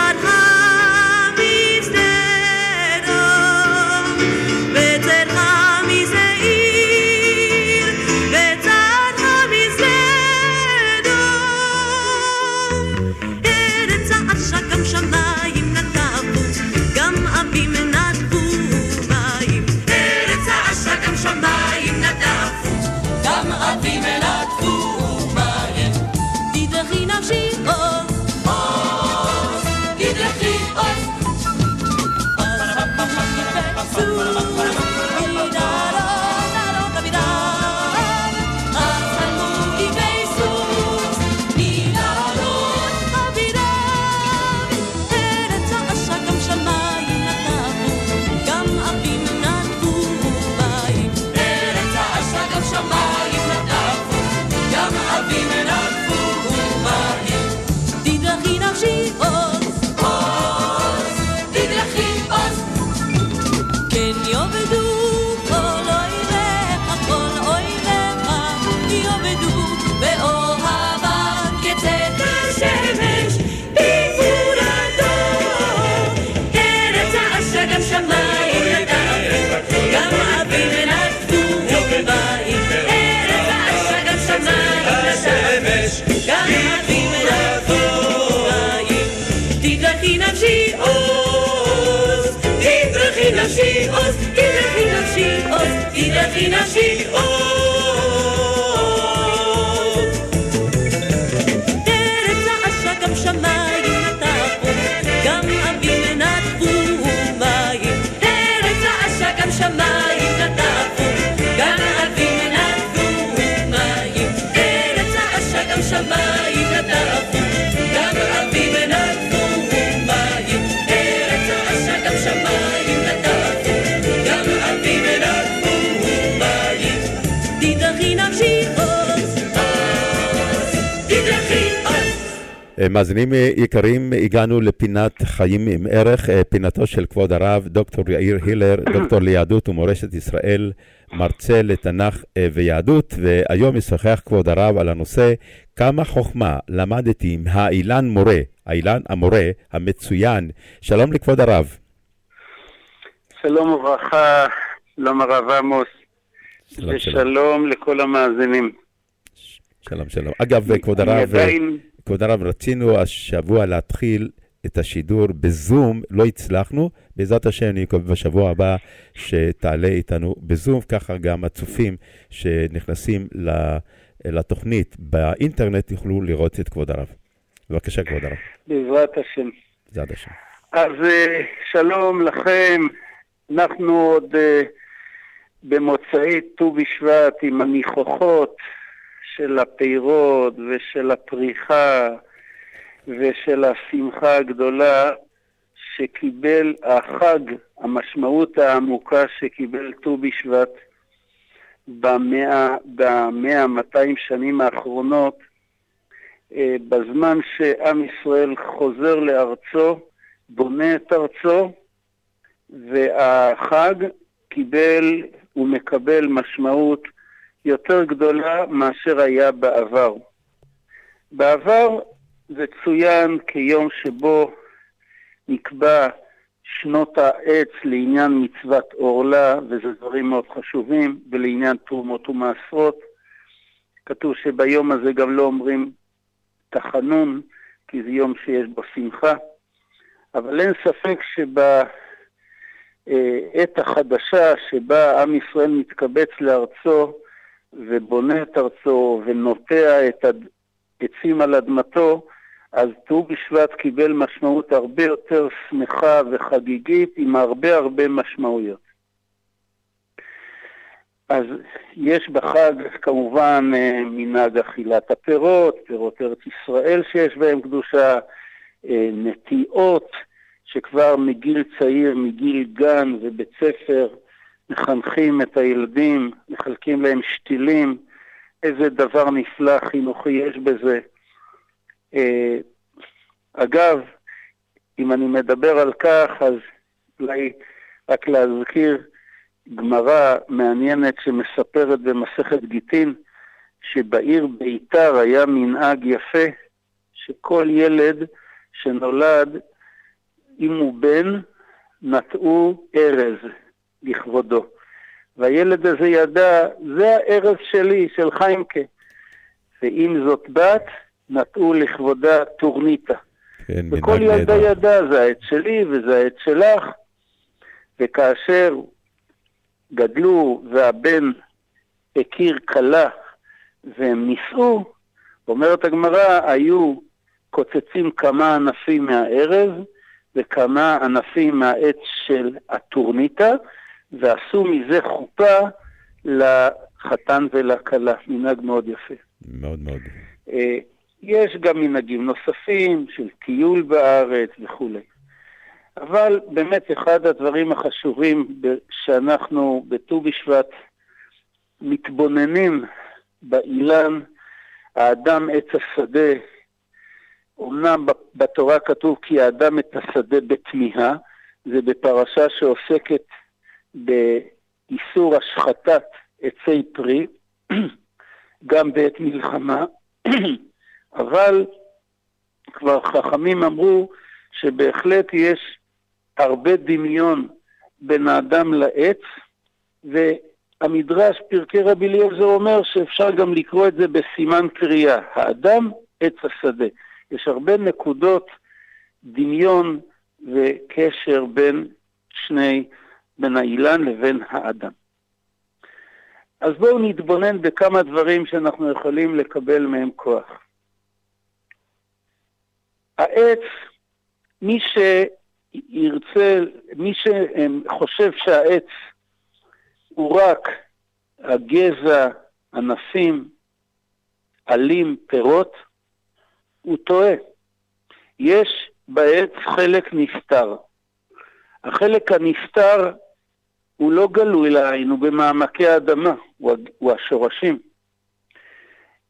עוז, תדרכי נפשי מאזינים אה, יקרים, הגענו לפינת חיים עם ערך, אה, פינתו של כבוד הרב, דוקטור יאיר הילר, [CLEARS THROAT] דוקטור ליהדות ומורשת ישראל, מרצה לתנ"ך אה, ויהדות, והיום ישוחח כבוד הרב על הנושא כמה חוכמה למדתי עם האילן מורה, האילן המורה המצוין. שלום לכבוד הרב. שלום וברכה, שלום הרב עמוס, שלום, שלום. ושלום לכל המאזינים. שלום, שלום. אגב, כבוד אני הרב, עדיין- כבוד הרב, רצינו השבוע להתחיל את השידור בזום, לא הצלחנו. בעזרת השם, אני מקווה בשבוע הבא שתעלה איתנו בזום, ככה גם הצופים שנכנסים לתוכנית באינטרנט יוכלו לראות את כבוד הרב. בבקשה, כבוד הרב. בעזרת השם. בעזרת השם. אז אה, שלום לכם, אנחנו עוד אה, במוצאי ט"ו בשבט עם הניחוחות של הפירות ושל הפריחה ושל השמחה הגדולה שקיבל החג, המשמעות העמוקה שקיבל ט"ו בשבט במאה, במאה, 200 שנים האחרונות, אה, בזמן שעם ישראל חוזר לארצו, בונה את ארצו, והחג קיבל ומקבל משמעות יותר גדולה מאשר היה בעבר. בעבר זה צוין כיום שבו נקבע שנות העץ לעניין מצוות עורלה, וזה דברים מאוד חשובים, ולעניין תרומות ומעשרות. כתוב שביום הזה גם לא אומרים תחנון, כי זה יום שיש בו שמחה. אבל אין ספק שבעת החדשה שבה עם ישראל מתקבץ לארצו ובונה את ארצו ונוטע את העצים על אדמתו, אז ט"ו בשבט קיבל משמעות הרבה יותר שמחה וחגיגית עם הרבה הרבה משמעויות. אז יש בחג כמובן אה, מנהג אכילת הפירות, פירות ארץ ישראל שיש בהם קדושה, אה, נטיעות שכבר מגיל צעיר, מגיל גן ובית ספר, מחנכים את הילדים, מחלקים להם שתילים, איזה דבר נפלא חינוכי יש בזה. אה, אגב, אם אני מדבר על כך, אז אולי רק להזכיר גמרא מעניינת שמספרת במסכת גיטין, שבעיר ביתר היה מנהג יפה, שכל ילד שנולד, אם הוא בן, נטעו ארז לכבודו. והילד הזה ידע, זה הארז שלי, של חיימקה. ואם זאת בת, נטעו לכבודה טורניטה. כן, וכל ילדה נהדר. ידע, זה העץ שלי וזה העץ שלך. וכאשר גדלו והבן הכיר כלה והם נישאו, אומרת הגמרא, היו קוצצים כמה ענפים מהארז וכמה ענפים מהעץ של הטורניטה, ועשו מזה חופה לחתן ולכלה. מנהג מאוד יפה. מאוד מאוד. אה, יש גם מנהגים נוספים של טיול בארץ וכולי. אבל באמת אחד הדברים החשובים שאנחנו בט"ו בשבט מתבוננים באילן, האדם עץ השדה, אמנם בתורה כתוב כי האדם את השדה בתמיהה, זה בפרשה שעוסקת באיסור השחתת עצי פרי, [CLEARS THROAT] גם בעת מלחמה, [CLEARS THROAT] אבל כבר חכמים אמרו שבהחלט יש הרבה דמיון בין האדם לעץ, והמדרש פרקי רבי אליעזר אומר שאפשר גם לקרוא את זה בסימן קריאה, האדם עץ השדה. יש הרבה נקודות דמיון וקשר בין שני, בין האילן לבין האדם. אז בואו נתבונן בכמה דברים שאנחנו יכולים לקבל מהם כוח. העץ, מי שירצה, מי שחושב שהעץ הוא רק הגזע, ענפים, עלים, פירות, הוא טועה. יש בעץ חלק נסתר. החלק הנסתר הוא לא גלוי לעין, הוא במעמקי האדמה, הוא, השורשים.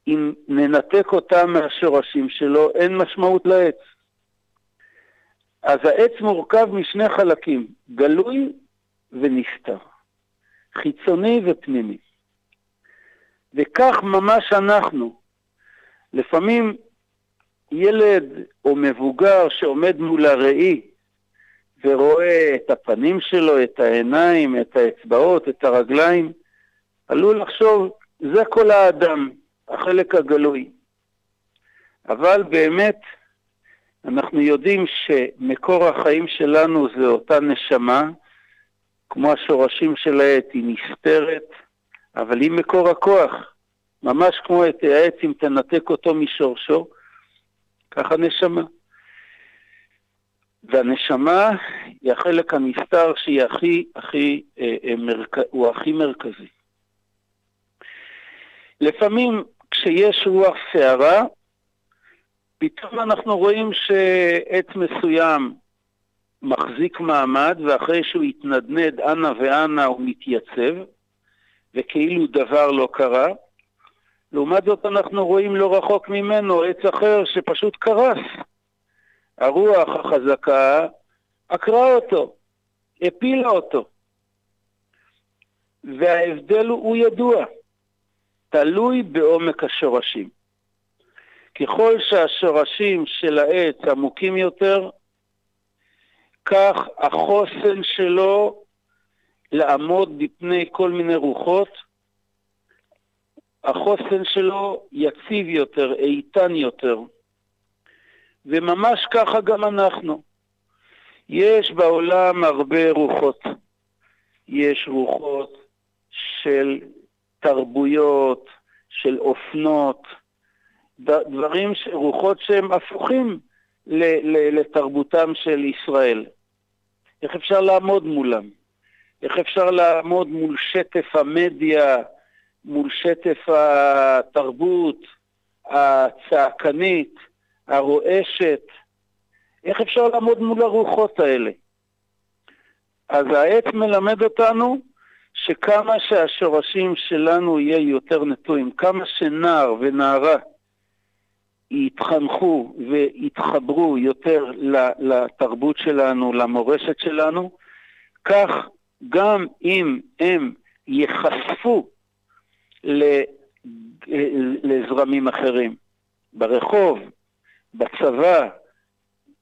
אם ננתק אותם מהשורשים שלו, אין משמעות לעץ. אז העץ מורכב משני חלקים, גלוי ונסתר, חיצוני ופנימי. וכך ממש אנחנו. לפעמים ילד או מבוגר שעומד מול הראי ורואה את הפנים שלו, את העיניים, את האצבעות, את הרגליים, עלול לחשוב, זה כל האדם, החלק הגלוי. אבל באמת, אנחנו יודעים שמקור החיים שלנו זה אותה נשמה, כמו השורשים של העט, היא נסתרת, אבל היא מקור הכוח. ממש כמו את העץ, אם תנתק אותו משורשו, ככה נשמה. והנשמה היא החלק הנסתר שהיא הכי, הכי, אה, אה, מרכ... הוא הכי מרכזי. לפעמים כשיש רוח סערה, פתאום אנחנו רואים שעץ מסוים מחזיק מעמד, ואחרי שהוא התנדנד אנה ואנה הוא מתייצב, וכאילו דבר לא קרה. לעומת זאת אנחנו רואים לא רחוק ממנו עץ אחר שפשוט קרס. הרוח החזקה עקרה אותו, הפילה אותו. וההבדל הוא, ידוע, תלוי בעומק השורשים. ככל שהשורשים של העץ עמוקים יותר, כך החוסן שלו לעמוד בפני כל מיני רוחות, החוסן שלו יציב יותר, איתן יותר. וממש ככה גם אנחנו. יש בעולם הרבה רוחות. יש רוחות של תרבויות, של אופנות, דברים, רוחות שהם הפוכים לתרבותם של ישראל. איך אפשר לעמוד מולם? איך אפשר לעמוד מול שטף המדיה, מול שטף התרבות הצעקנית, הרועשת? איך אפשר לעמוד מול הרוחות האלה? אז העץ מלמד אותנו שכמה שהשורשים שלנו יהיה יותר נטועים, כמה שנער ונערה יתחנכו ויתחברו יותר לתרבות שלנו, למורשת שלנו, כך גם אם הם ייחשפו לזרמים אחרים, ברחוב, בצבא,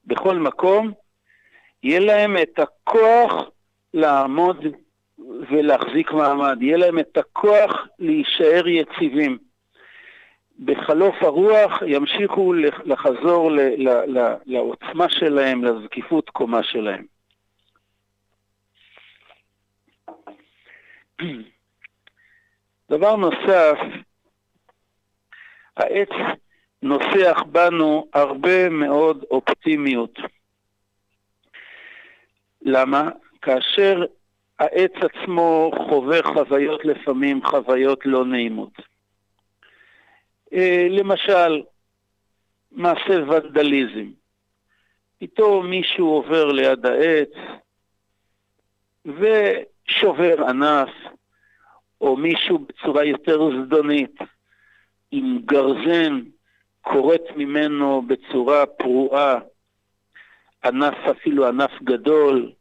בכל מקום, יהיה להם את הכוח לעמוד ולהחזיק מעמד, יהיה להם את הכוח להישאר יציבים. בחלוף הרוח ימשיכו לחזור לעוצמה שלהם, לזקיפות קומה שלהם. [CLEARS THROAT] דבר נוסף, העץ נוסח בנו הרבה מאוד אופטימיות. למה? כאשר העץ עצמו חווה חוויות לפעמים, חוויות לא נעימות. אה, למשל, מעשה ונדליזם. פתאום מישהו עובר ליד העץ ושובר ענף, או מישהו בצורה יותר זדונית, עם גרזן, כורת ממנו בצורה פרועה, ענף, אפילו ענף גדול,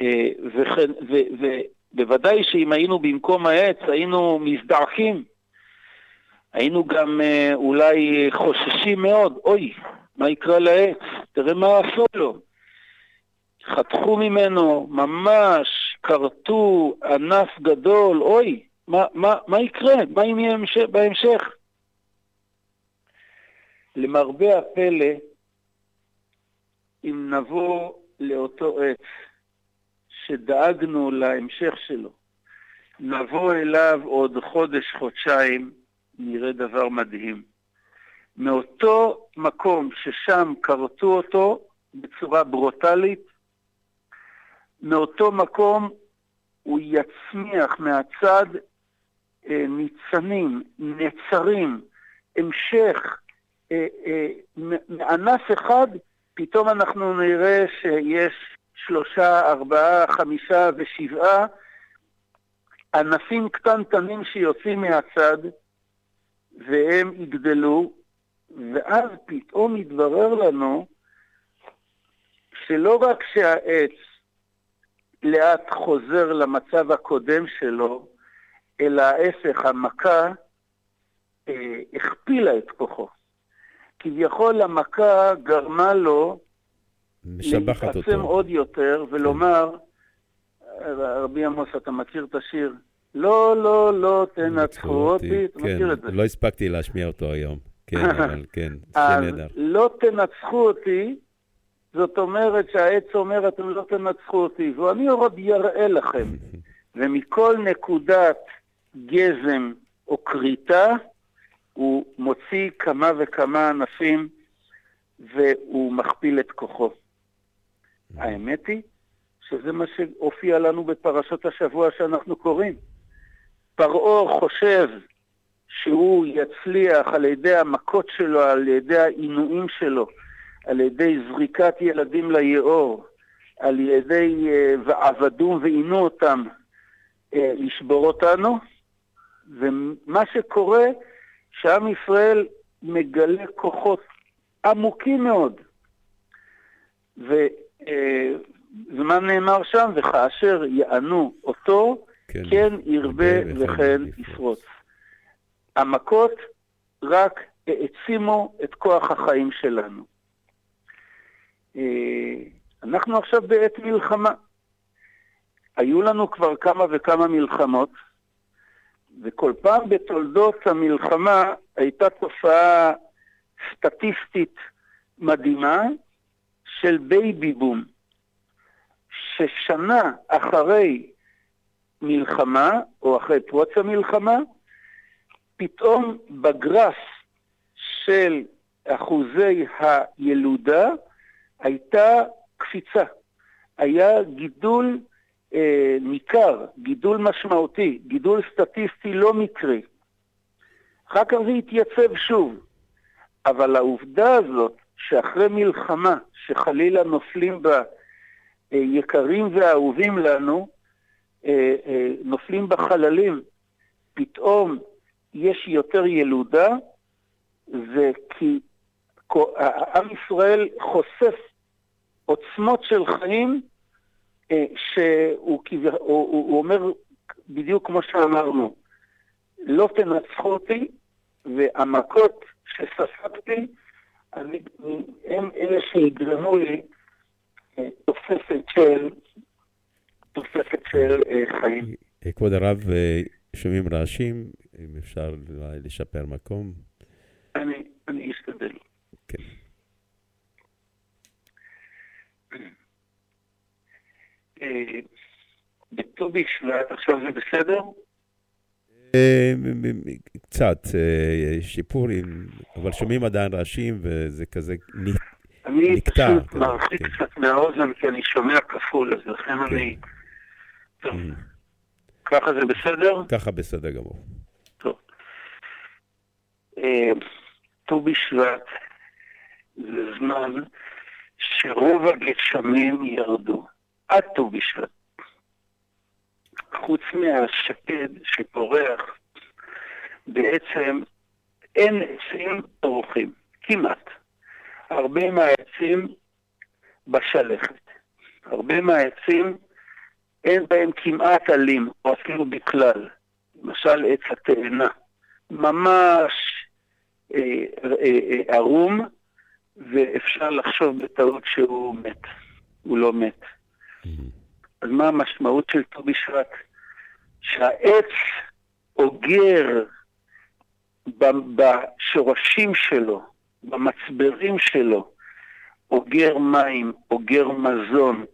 אה, וכן, ובוודאי שאם היינו במקום העץ, היינו מזדעקים. היינו גם אה, אולי חוששים מאוד, אוי, מה יקרה לעץ? תראה מה עשו לו. חתכו ממנו, ממש, כרתו ענף גדול, אוי, מה, מה, מה יקרה? מה אם יהיה בהמשך? למרבה הפלא, אם נבוא לאותו עץ שדאגנו להמשך שלו, נבוא אליו עוד חודש, חודשיים, נראה דבר מדהים. מאותו מקום ששם כרתו אותו בצורה ברוטלית, מאותו מקום הוא יצמיח מהצד אה, ניצנים, נצרים, המשך, אה, אה, מענף אחד פתאום אנחנו נראה שיש שלושה, ארבעה, חמישה ושבעה ענפים קטנטנים שיוצאים מהצד, והם יגדלו, ואז פתאום יתברר לנו שלא רק שהעץ לאט חוזר למצב הקודם שלו, אלא ההפך, המכה אה, הכפילה את כוחו. כביכול המכה גרמה לו משבחת להתעצם. עוד יותר ולומר, רבי עמוס, אתה מכיר את השיר? לא, לא, לא תנצחו אותי, אתה כן, מכיר את זה? לא הספקתי להשמיע אותו היום. כן, [LAUGHS] אבל כן, זה נהדר. לא תנצחו אותי, זאת אומרת שהעץ אומר, אתם לא תנצחו אותי, ואני עוד יראה לכם. [LAUGHS] ומכל נקודת גזם או כריתה, הוא מוציא כמה וכמה ענפים, והוא מכפיל את כוחו. האמת היא שזה מה שהופיע לנו בפרשות השבוע שאנחנו קוראים. פרעה חושב שהוא יצליח על ידי המכות שלו, על ידי העינויים שלו, על ידי זריקת ילדים ליאור, על ידי אה, ועבדו ועינו אותם, אה, לשבור אותנו. ומה שקורה, שעם ישראל מגלה כוחות עמוקים מאוד. ו, אה, נאמר שם? וכאשר יענו אותו, כן, כן ירבה וכן יפרוץ. המכות רק העצימו את כוח החיים שלנו. אה, אנחנו עכשיו בעת מלחמה. היו לנו כבר כמה וכמה מלחמות, וכל פעם בתולדות המלחמה הייתה תופעה סטטיסטית מדהימה של baby boom, ששנה אחרי מלחמה, או אחרי פרוץ המלחמה, פתאום בגרף של אחוזי הילודה הייתה קפיצה. היה גידול אה, ניכר, גידול משמעותי, גידול סטטיסטי לא מקרי. אחר כך זה התייצב שוב. אבל העובדה הזאת שאחרי מלחמה, שחלילה נופלים בה אה, יקרים ואהובים לנו, אה, אה, נופלים בה חללים, פתאום יש יותר ילודה, זה כי עם ישראל חושף עוצמות של חיים שהוא כביכול, הוא, הוא, אומר בדיוק כמו שאמרנו, לא תנצחו אותי, והמכות שספגתי, אני, הם אלה שיגרמו לי אה, תוספת של, תוספת של אה, חיים. אה, כבוד הרב, אה, שומעים רעשים, אם אפשר לשפר מקום. אני, אני אשתדל. כן. אה, בט"ו בשבט, עכשיו זה בסדר? אה, קצת אה, שיפורים, אבל שומעים עדיין רעשים וזה כזה נ- אני נקטע. פשוט כזה, מרחיק כן. קצת מהאוזן כי אני שומע כפול, אז לכן אני... טוב, ככה זה בסדר? ככה בסדר גמור. אה, ט"ו בשבט זה זמן שרוב הגשמים ירדו, עד ט"ו בשבט. חוץ מהשקד שפורח, בעצם אין עצים פורחים, כמעט. הרבה מהעצים בשלכת. הרבה מהעצים אין בהם כמעט עלים, או אפילו בכלל. למשל עץ התאנה. ממש אה, אה, אה, ערום, ואפשר לחשוב בטעות שהוא מת. הוא לא מת. אז מה המשמעות של ט"ו בשבט? שהעץ אוגר בשורשים שלו, במצברים שלו, אוגר מים, אוגר מזון,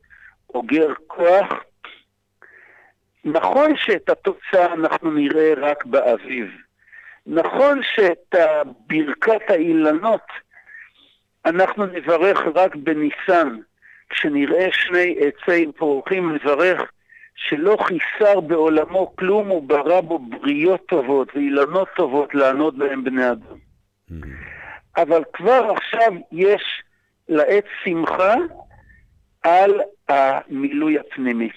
אוגר כוח. נכון שאת התוצאה אנחנו נראה רק באביב. נכון שאת ברכת האילנות אנחנו נברך רק בניסן. כשנראה שני עצי פורחים נברך שלא חיסר בעולמו כלום, הוא ברא בו בריות טובות ואילנות טובות לענות בהם בני אדם. אבל כבר עכשיו יש לעץ שמחה על המילוי הפנימי.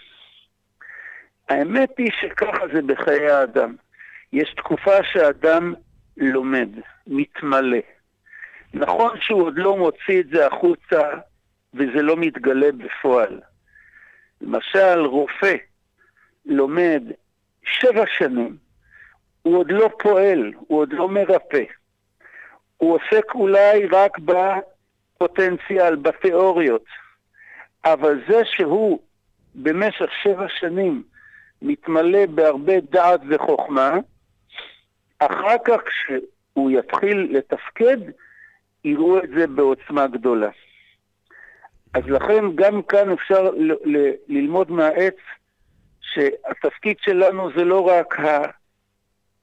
האמת היא שככה זה בחיי האדם. יש תקופה שאדם לומד, מתמלא. נכון שהוא עוד לא מוציא את זה החוצה וזה לא מתגלה בפועל. למשל, רופא לומד שבע שנים, הוא עוד לא פועל, הוא עוד לא מרפא. הוא עוסק אולי רק בפוטנציאל, בתיאוריות, אבל זה שהוא במשך שבע שנים מתמלא בהרבה דעת וחוכמה, אחר כך כשהוא יתחיל לתפקד, יראו את זה בעוצמה גדולה. אז לכן גם כאן אפשר ל- ל- ללמוד מהעץ שהתפקיד שלנו זה לא רק ה...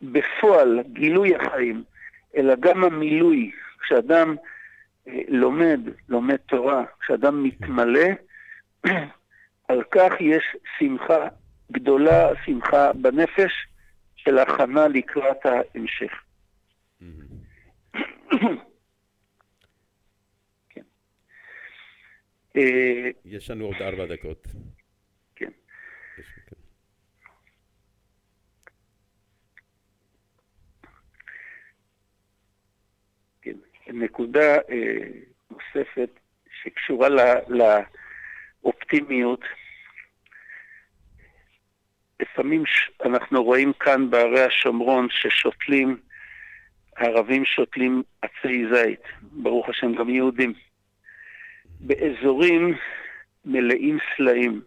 בפועל גילוי החיים, אלא גם המילוי. כשאדם אה, לומד, לומד תורה, כשאדם מתמלא, [CLEARS THROAT] על כך יש שמחה גדולה, שמחה בנפש של הכנה לקראת ההמשך. [CLEARS THROAT] כן. אה, יש לנו עוד ארבע דקות. כן. כן. נקודה אה, נוספת שקשורה לאופטימיות. לפעמים אנחנו רואים כאן בערי השומרון ששותלים, הערבים שותלים עצי זית, ברוך השם גם יהודים, באזורים מלאים סלעים.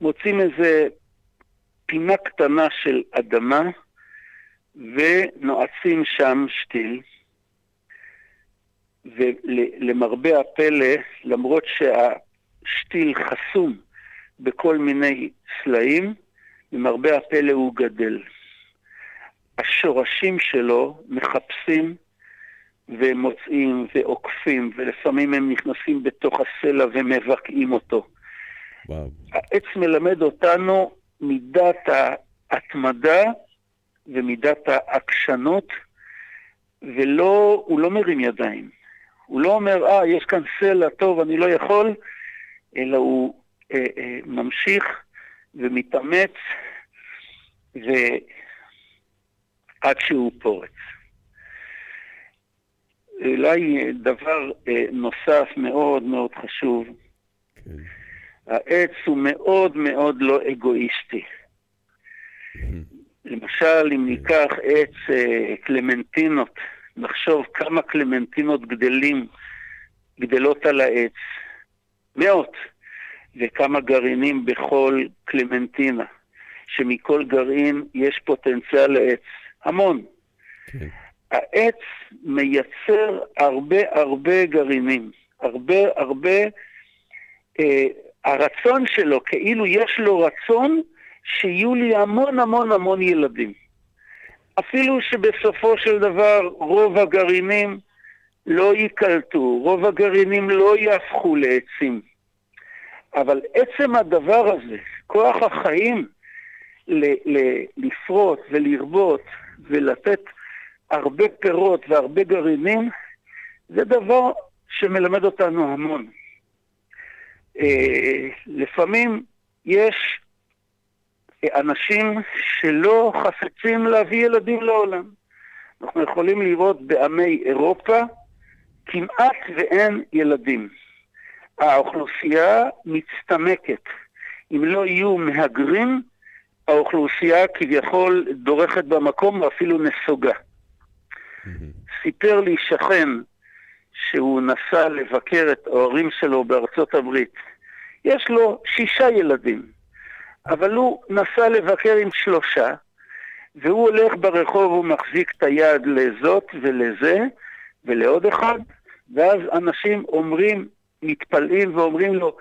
מוצאים איזה פינה קטנה של אדמה ונועצים שם שתיל. ולמרבה הפלא, למרות שהשתיל חסום בכל מיני סלעים, למרבה הפלא הוא גדל. השורשים שלו מחפשים ומוצאים ועוקפים, ולפעמים הם נכנסים בתוך הסלע ומבקעים אותו. וואו. העץ מלמד אותנו מידת ההתמדה ומידת העקשנות, ולא, הוא לא מרים ידיים. הוא לא אומר, אה, יש כאן סלע, טוב, אני לא יכול, אלא הוא אה, אה, ממשיך ומתאמץ, ועד שהוא פורץ. אולי דבר אה, נוסף מאוד מאוד חשוב, העץ הוא מאוד מאוד לא אגואיסטי. למשל, אם ניקח עץ אה, קלמנטינות, נחשוב כמה קלמנטינות גדלים, גדלות על העץ, מאות, וכמה גרעינים בכל קלמנטינה, שמכל גרעין יש פוטנציאל לעץ, המון. העץ מייצר הרבה הרבה גרעינים, הרבה הרבה, אה, הרצון שלו, כאילו יש לו רצון שיהיו לי המון המון המון ילדים. אפילו שבסופו של דבר רוב הגרעינים לא ייקלטו, רוב הגרעינים לא יהפכו לעצים. אבל עצם הדבר הזה, כוח החיים ל- ל- לפרוט ולרבות ולתת הרבה פירות והרבה גרעינים, זה דבר שמלמד אותנו המון. אה, לפעמים יש אנשים שלא חפצים להביא ילדים לעולם. אנחנו יכולים לראות בעמי אירופה כמעט ואין ילדים. האוכלוסייה מצטמקת. אם לא יהיו מהגרים, האוכלוסייה כביכול דורכת במקום ואפילו נסוגה. סיפר לי שכן שהוא נסע לבקר את ההורים שלו בארצות הברית. יש לו שישה ילדים, אבל הוא נסע לבקר עם שלושה, והוא הולך ברחוב, הוא מחזיק את היד לזאת ולזה ולעוד אחד, ואז אנשים אומרים, מתפלאים ואומרים לו,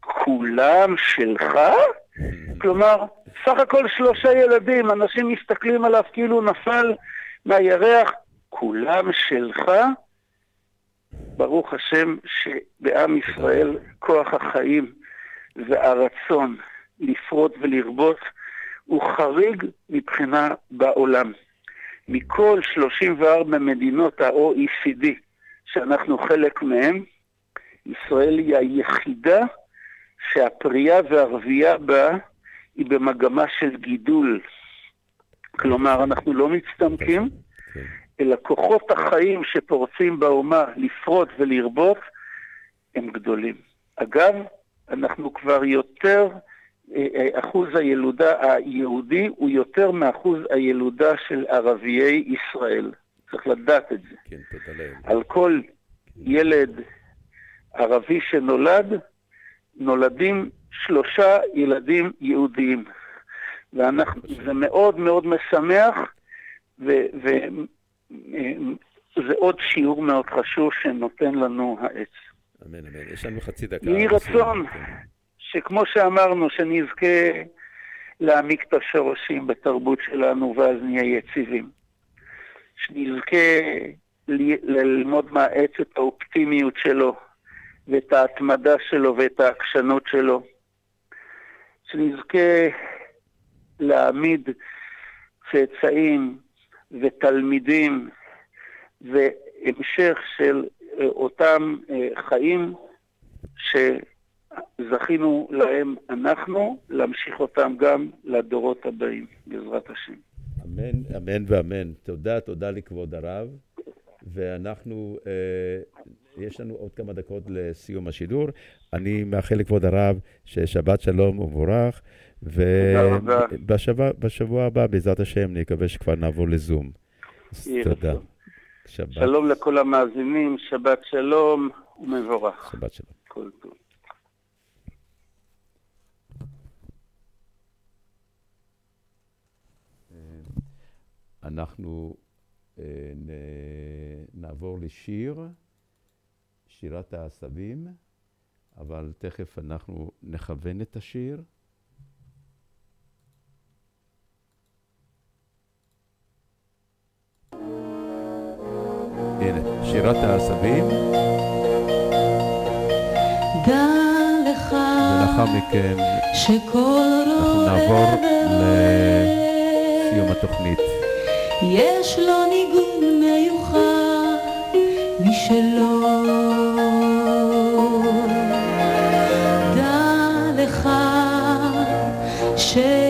כולם שלך? כלומר, סך הכל שלושה ילדים, אנשים מסתכלים עליו כאילו נפל מהירח, כולם שלך? ברוך השם שבעם ישראל כוח החיים והרצון לפרוט ולרבות הוא חריג מבחינה בעולם. מכל 34 מדינות ה-OECD שאנחנו חלק מהן, ישראל היא היחידה שהפרייה והרבייה בה היא במגמה של גידול. כלומר, אנחנו לא מצטמקים, אלא כוחות החיים שפורצים באומה לפרוט ולרבות, הם גדולים. אגב, אנחנו כבר יותר, אה, אה, אחוז הילודה היהודי הוא יותר מאחוז הילודה של ערביי ישראל. צריך לדעת את זה. כן, תודה לאל. על כל ילד ערבי שנולד, נולדים שלושה ילדים יהודיים. וזה מאוד מאוד משמח, וזה עוד שיעור מאוד חשוב שנותן לנו העץ. אמן, אמן. יש לנו חצי דקה. יהי רצון שכמו שאמרנו, שנזכה להעמיק את השורשים בתרבות שלנו ואז נהיה יציבים. שנזכה ל- ללמוד מהעץ את האופטימיות שלו, ואת ההתמדה שלו ואת העקשנות שלו. שנזכה להעמיד צאצאים ותלמידים והמשך של אה, אותם אה, חיים שזכינו להם אנחנו, להמשיך אותם גם לדורות הבאים, בעזרת השם. אמן, אמן ואמן. תודה, תודה לכבוד הרב. ואנחנו, אה, יש לנו עוד כמה דקות לסיום השידור. אני מאחל לכבוד הרב ששבת שלום ומבורך. ובשבוע הבא, בעזרת השם, נקווה שכבר נעבור לזום. אז תודה. שבת, שלום לכל המאזינים, שבת שלום ומבורך. שבת שלום. כל טוב. אנחנו אה, נעבור לשיר, שירת העשבים, אבל תכף אנחנו נכוון את השיר. הנה, שירת העשבים, דע לך ולאחר מכן אנחנו נעבור לסיום התוכנית. יש לו ניגון מיוחד משלו. דע לך שכל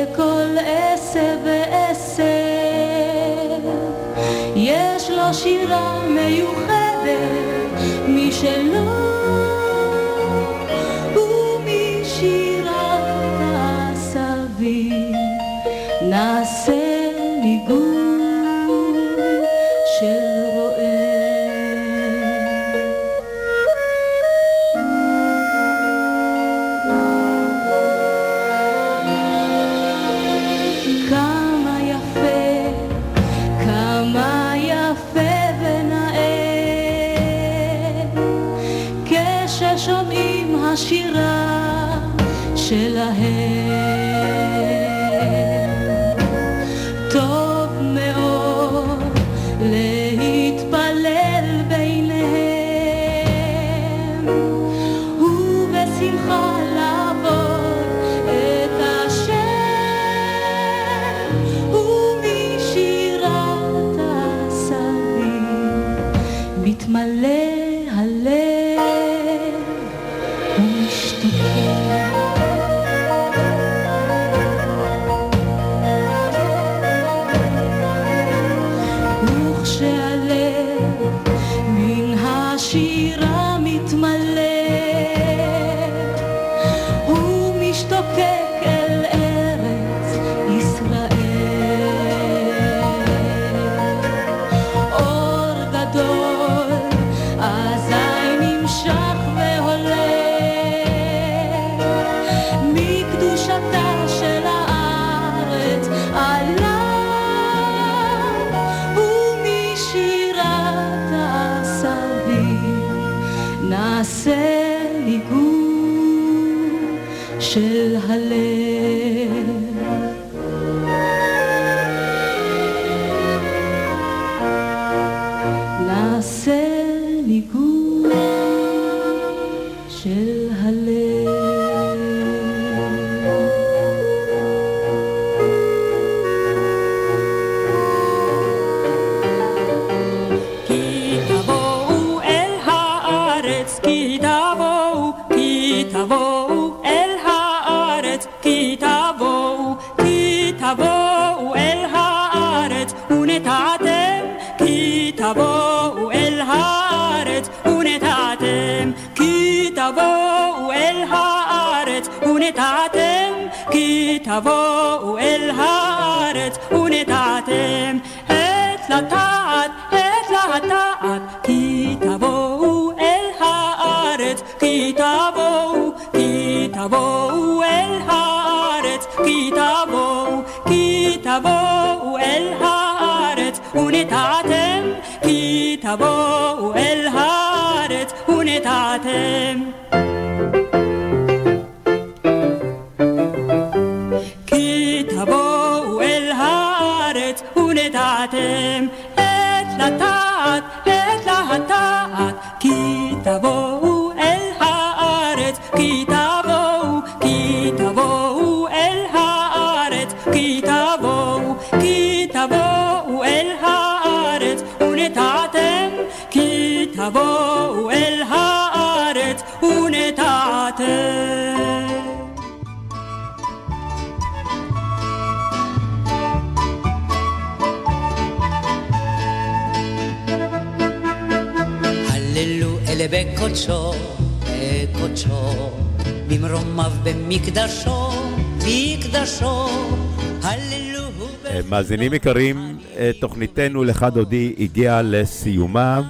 מאזינים יקרים, אה, תוכניתנו לך דודי הגיעה לסיומה.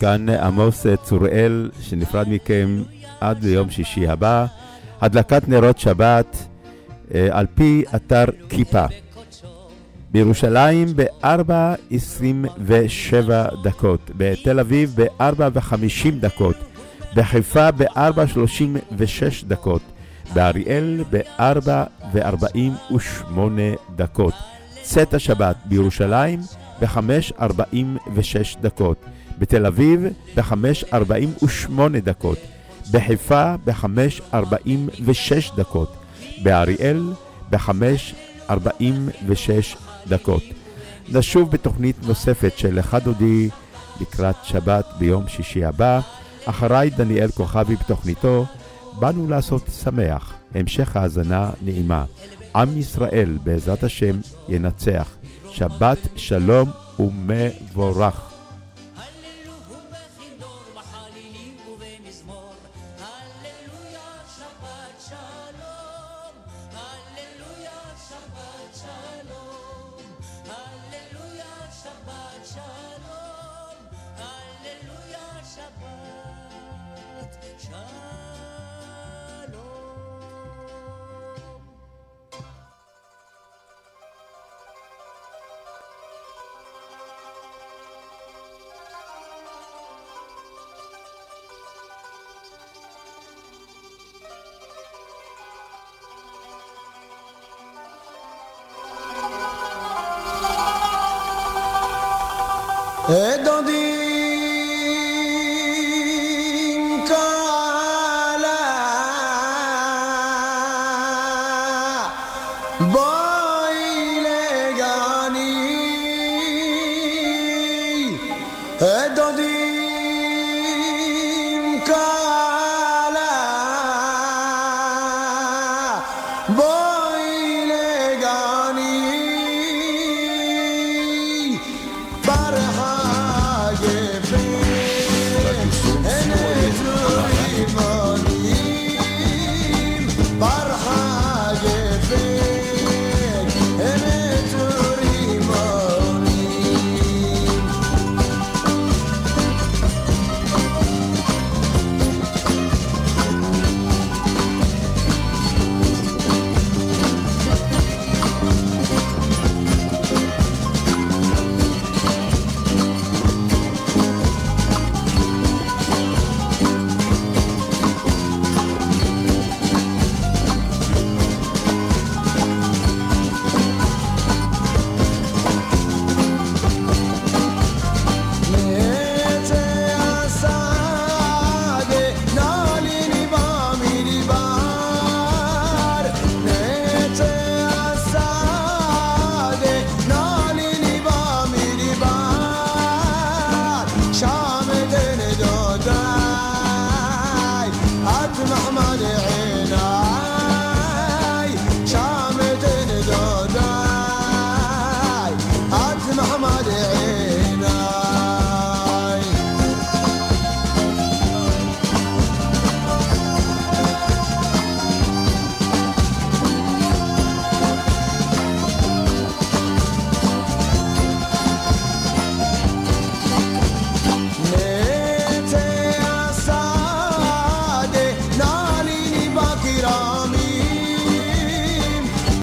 כאן עמוס אה, צוראל, שנפרד מכם עד ליום שישי הבא. הדלקת נרות שבת אה, על פי אתר כיפה. בירושלים ב-4.27 דקות, בתל אביב ב-4.50 דקות, בחיפה ב-4.36 דקות, באריאל ב-4.48 דקות. צאת השבת בירושלים ב-5.46 דקות, בתל אביב ב-5.48 דקות, בחיפה ב-5.46 דקות, באריאל ב-5.46 דקות. נשוב בתוכנית נוספת של לך דודי לקראת שבת ביום שישי הבא. אחריי דניאל כוכבי בתוכניתו באנו לעשות שמח. המשך האזנה נעימה. עם ישראל בעזרת השם ינצח. שבת שלום ומבורך.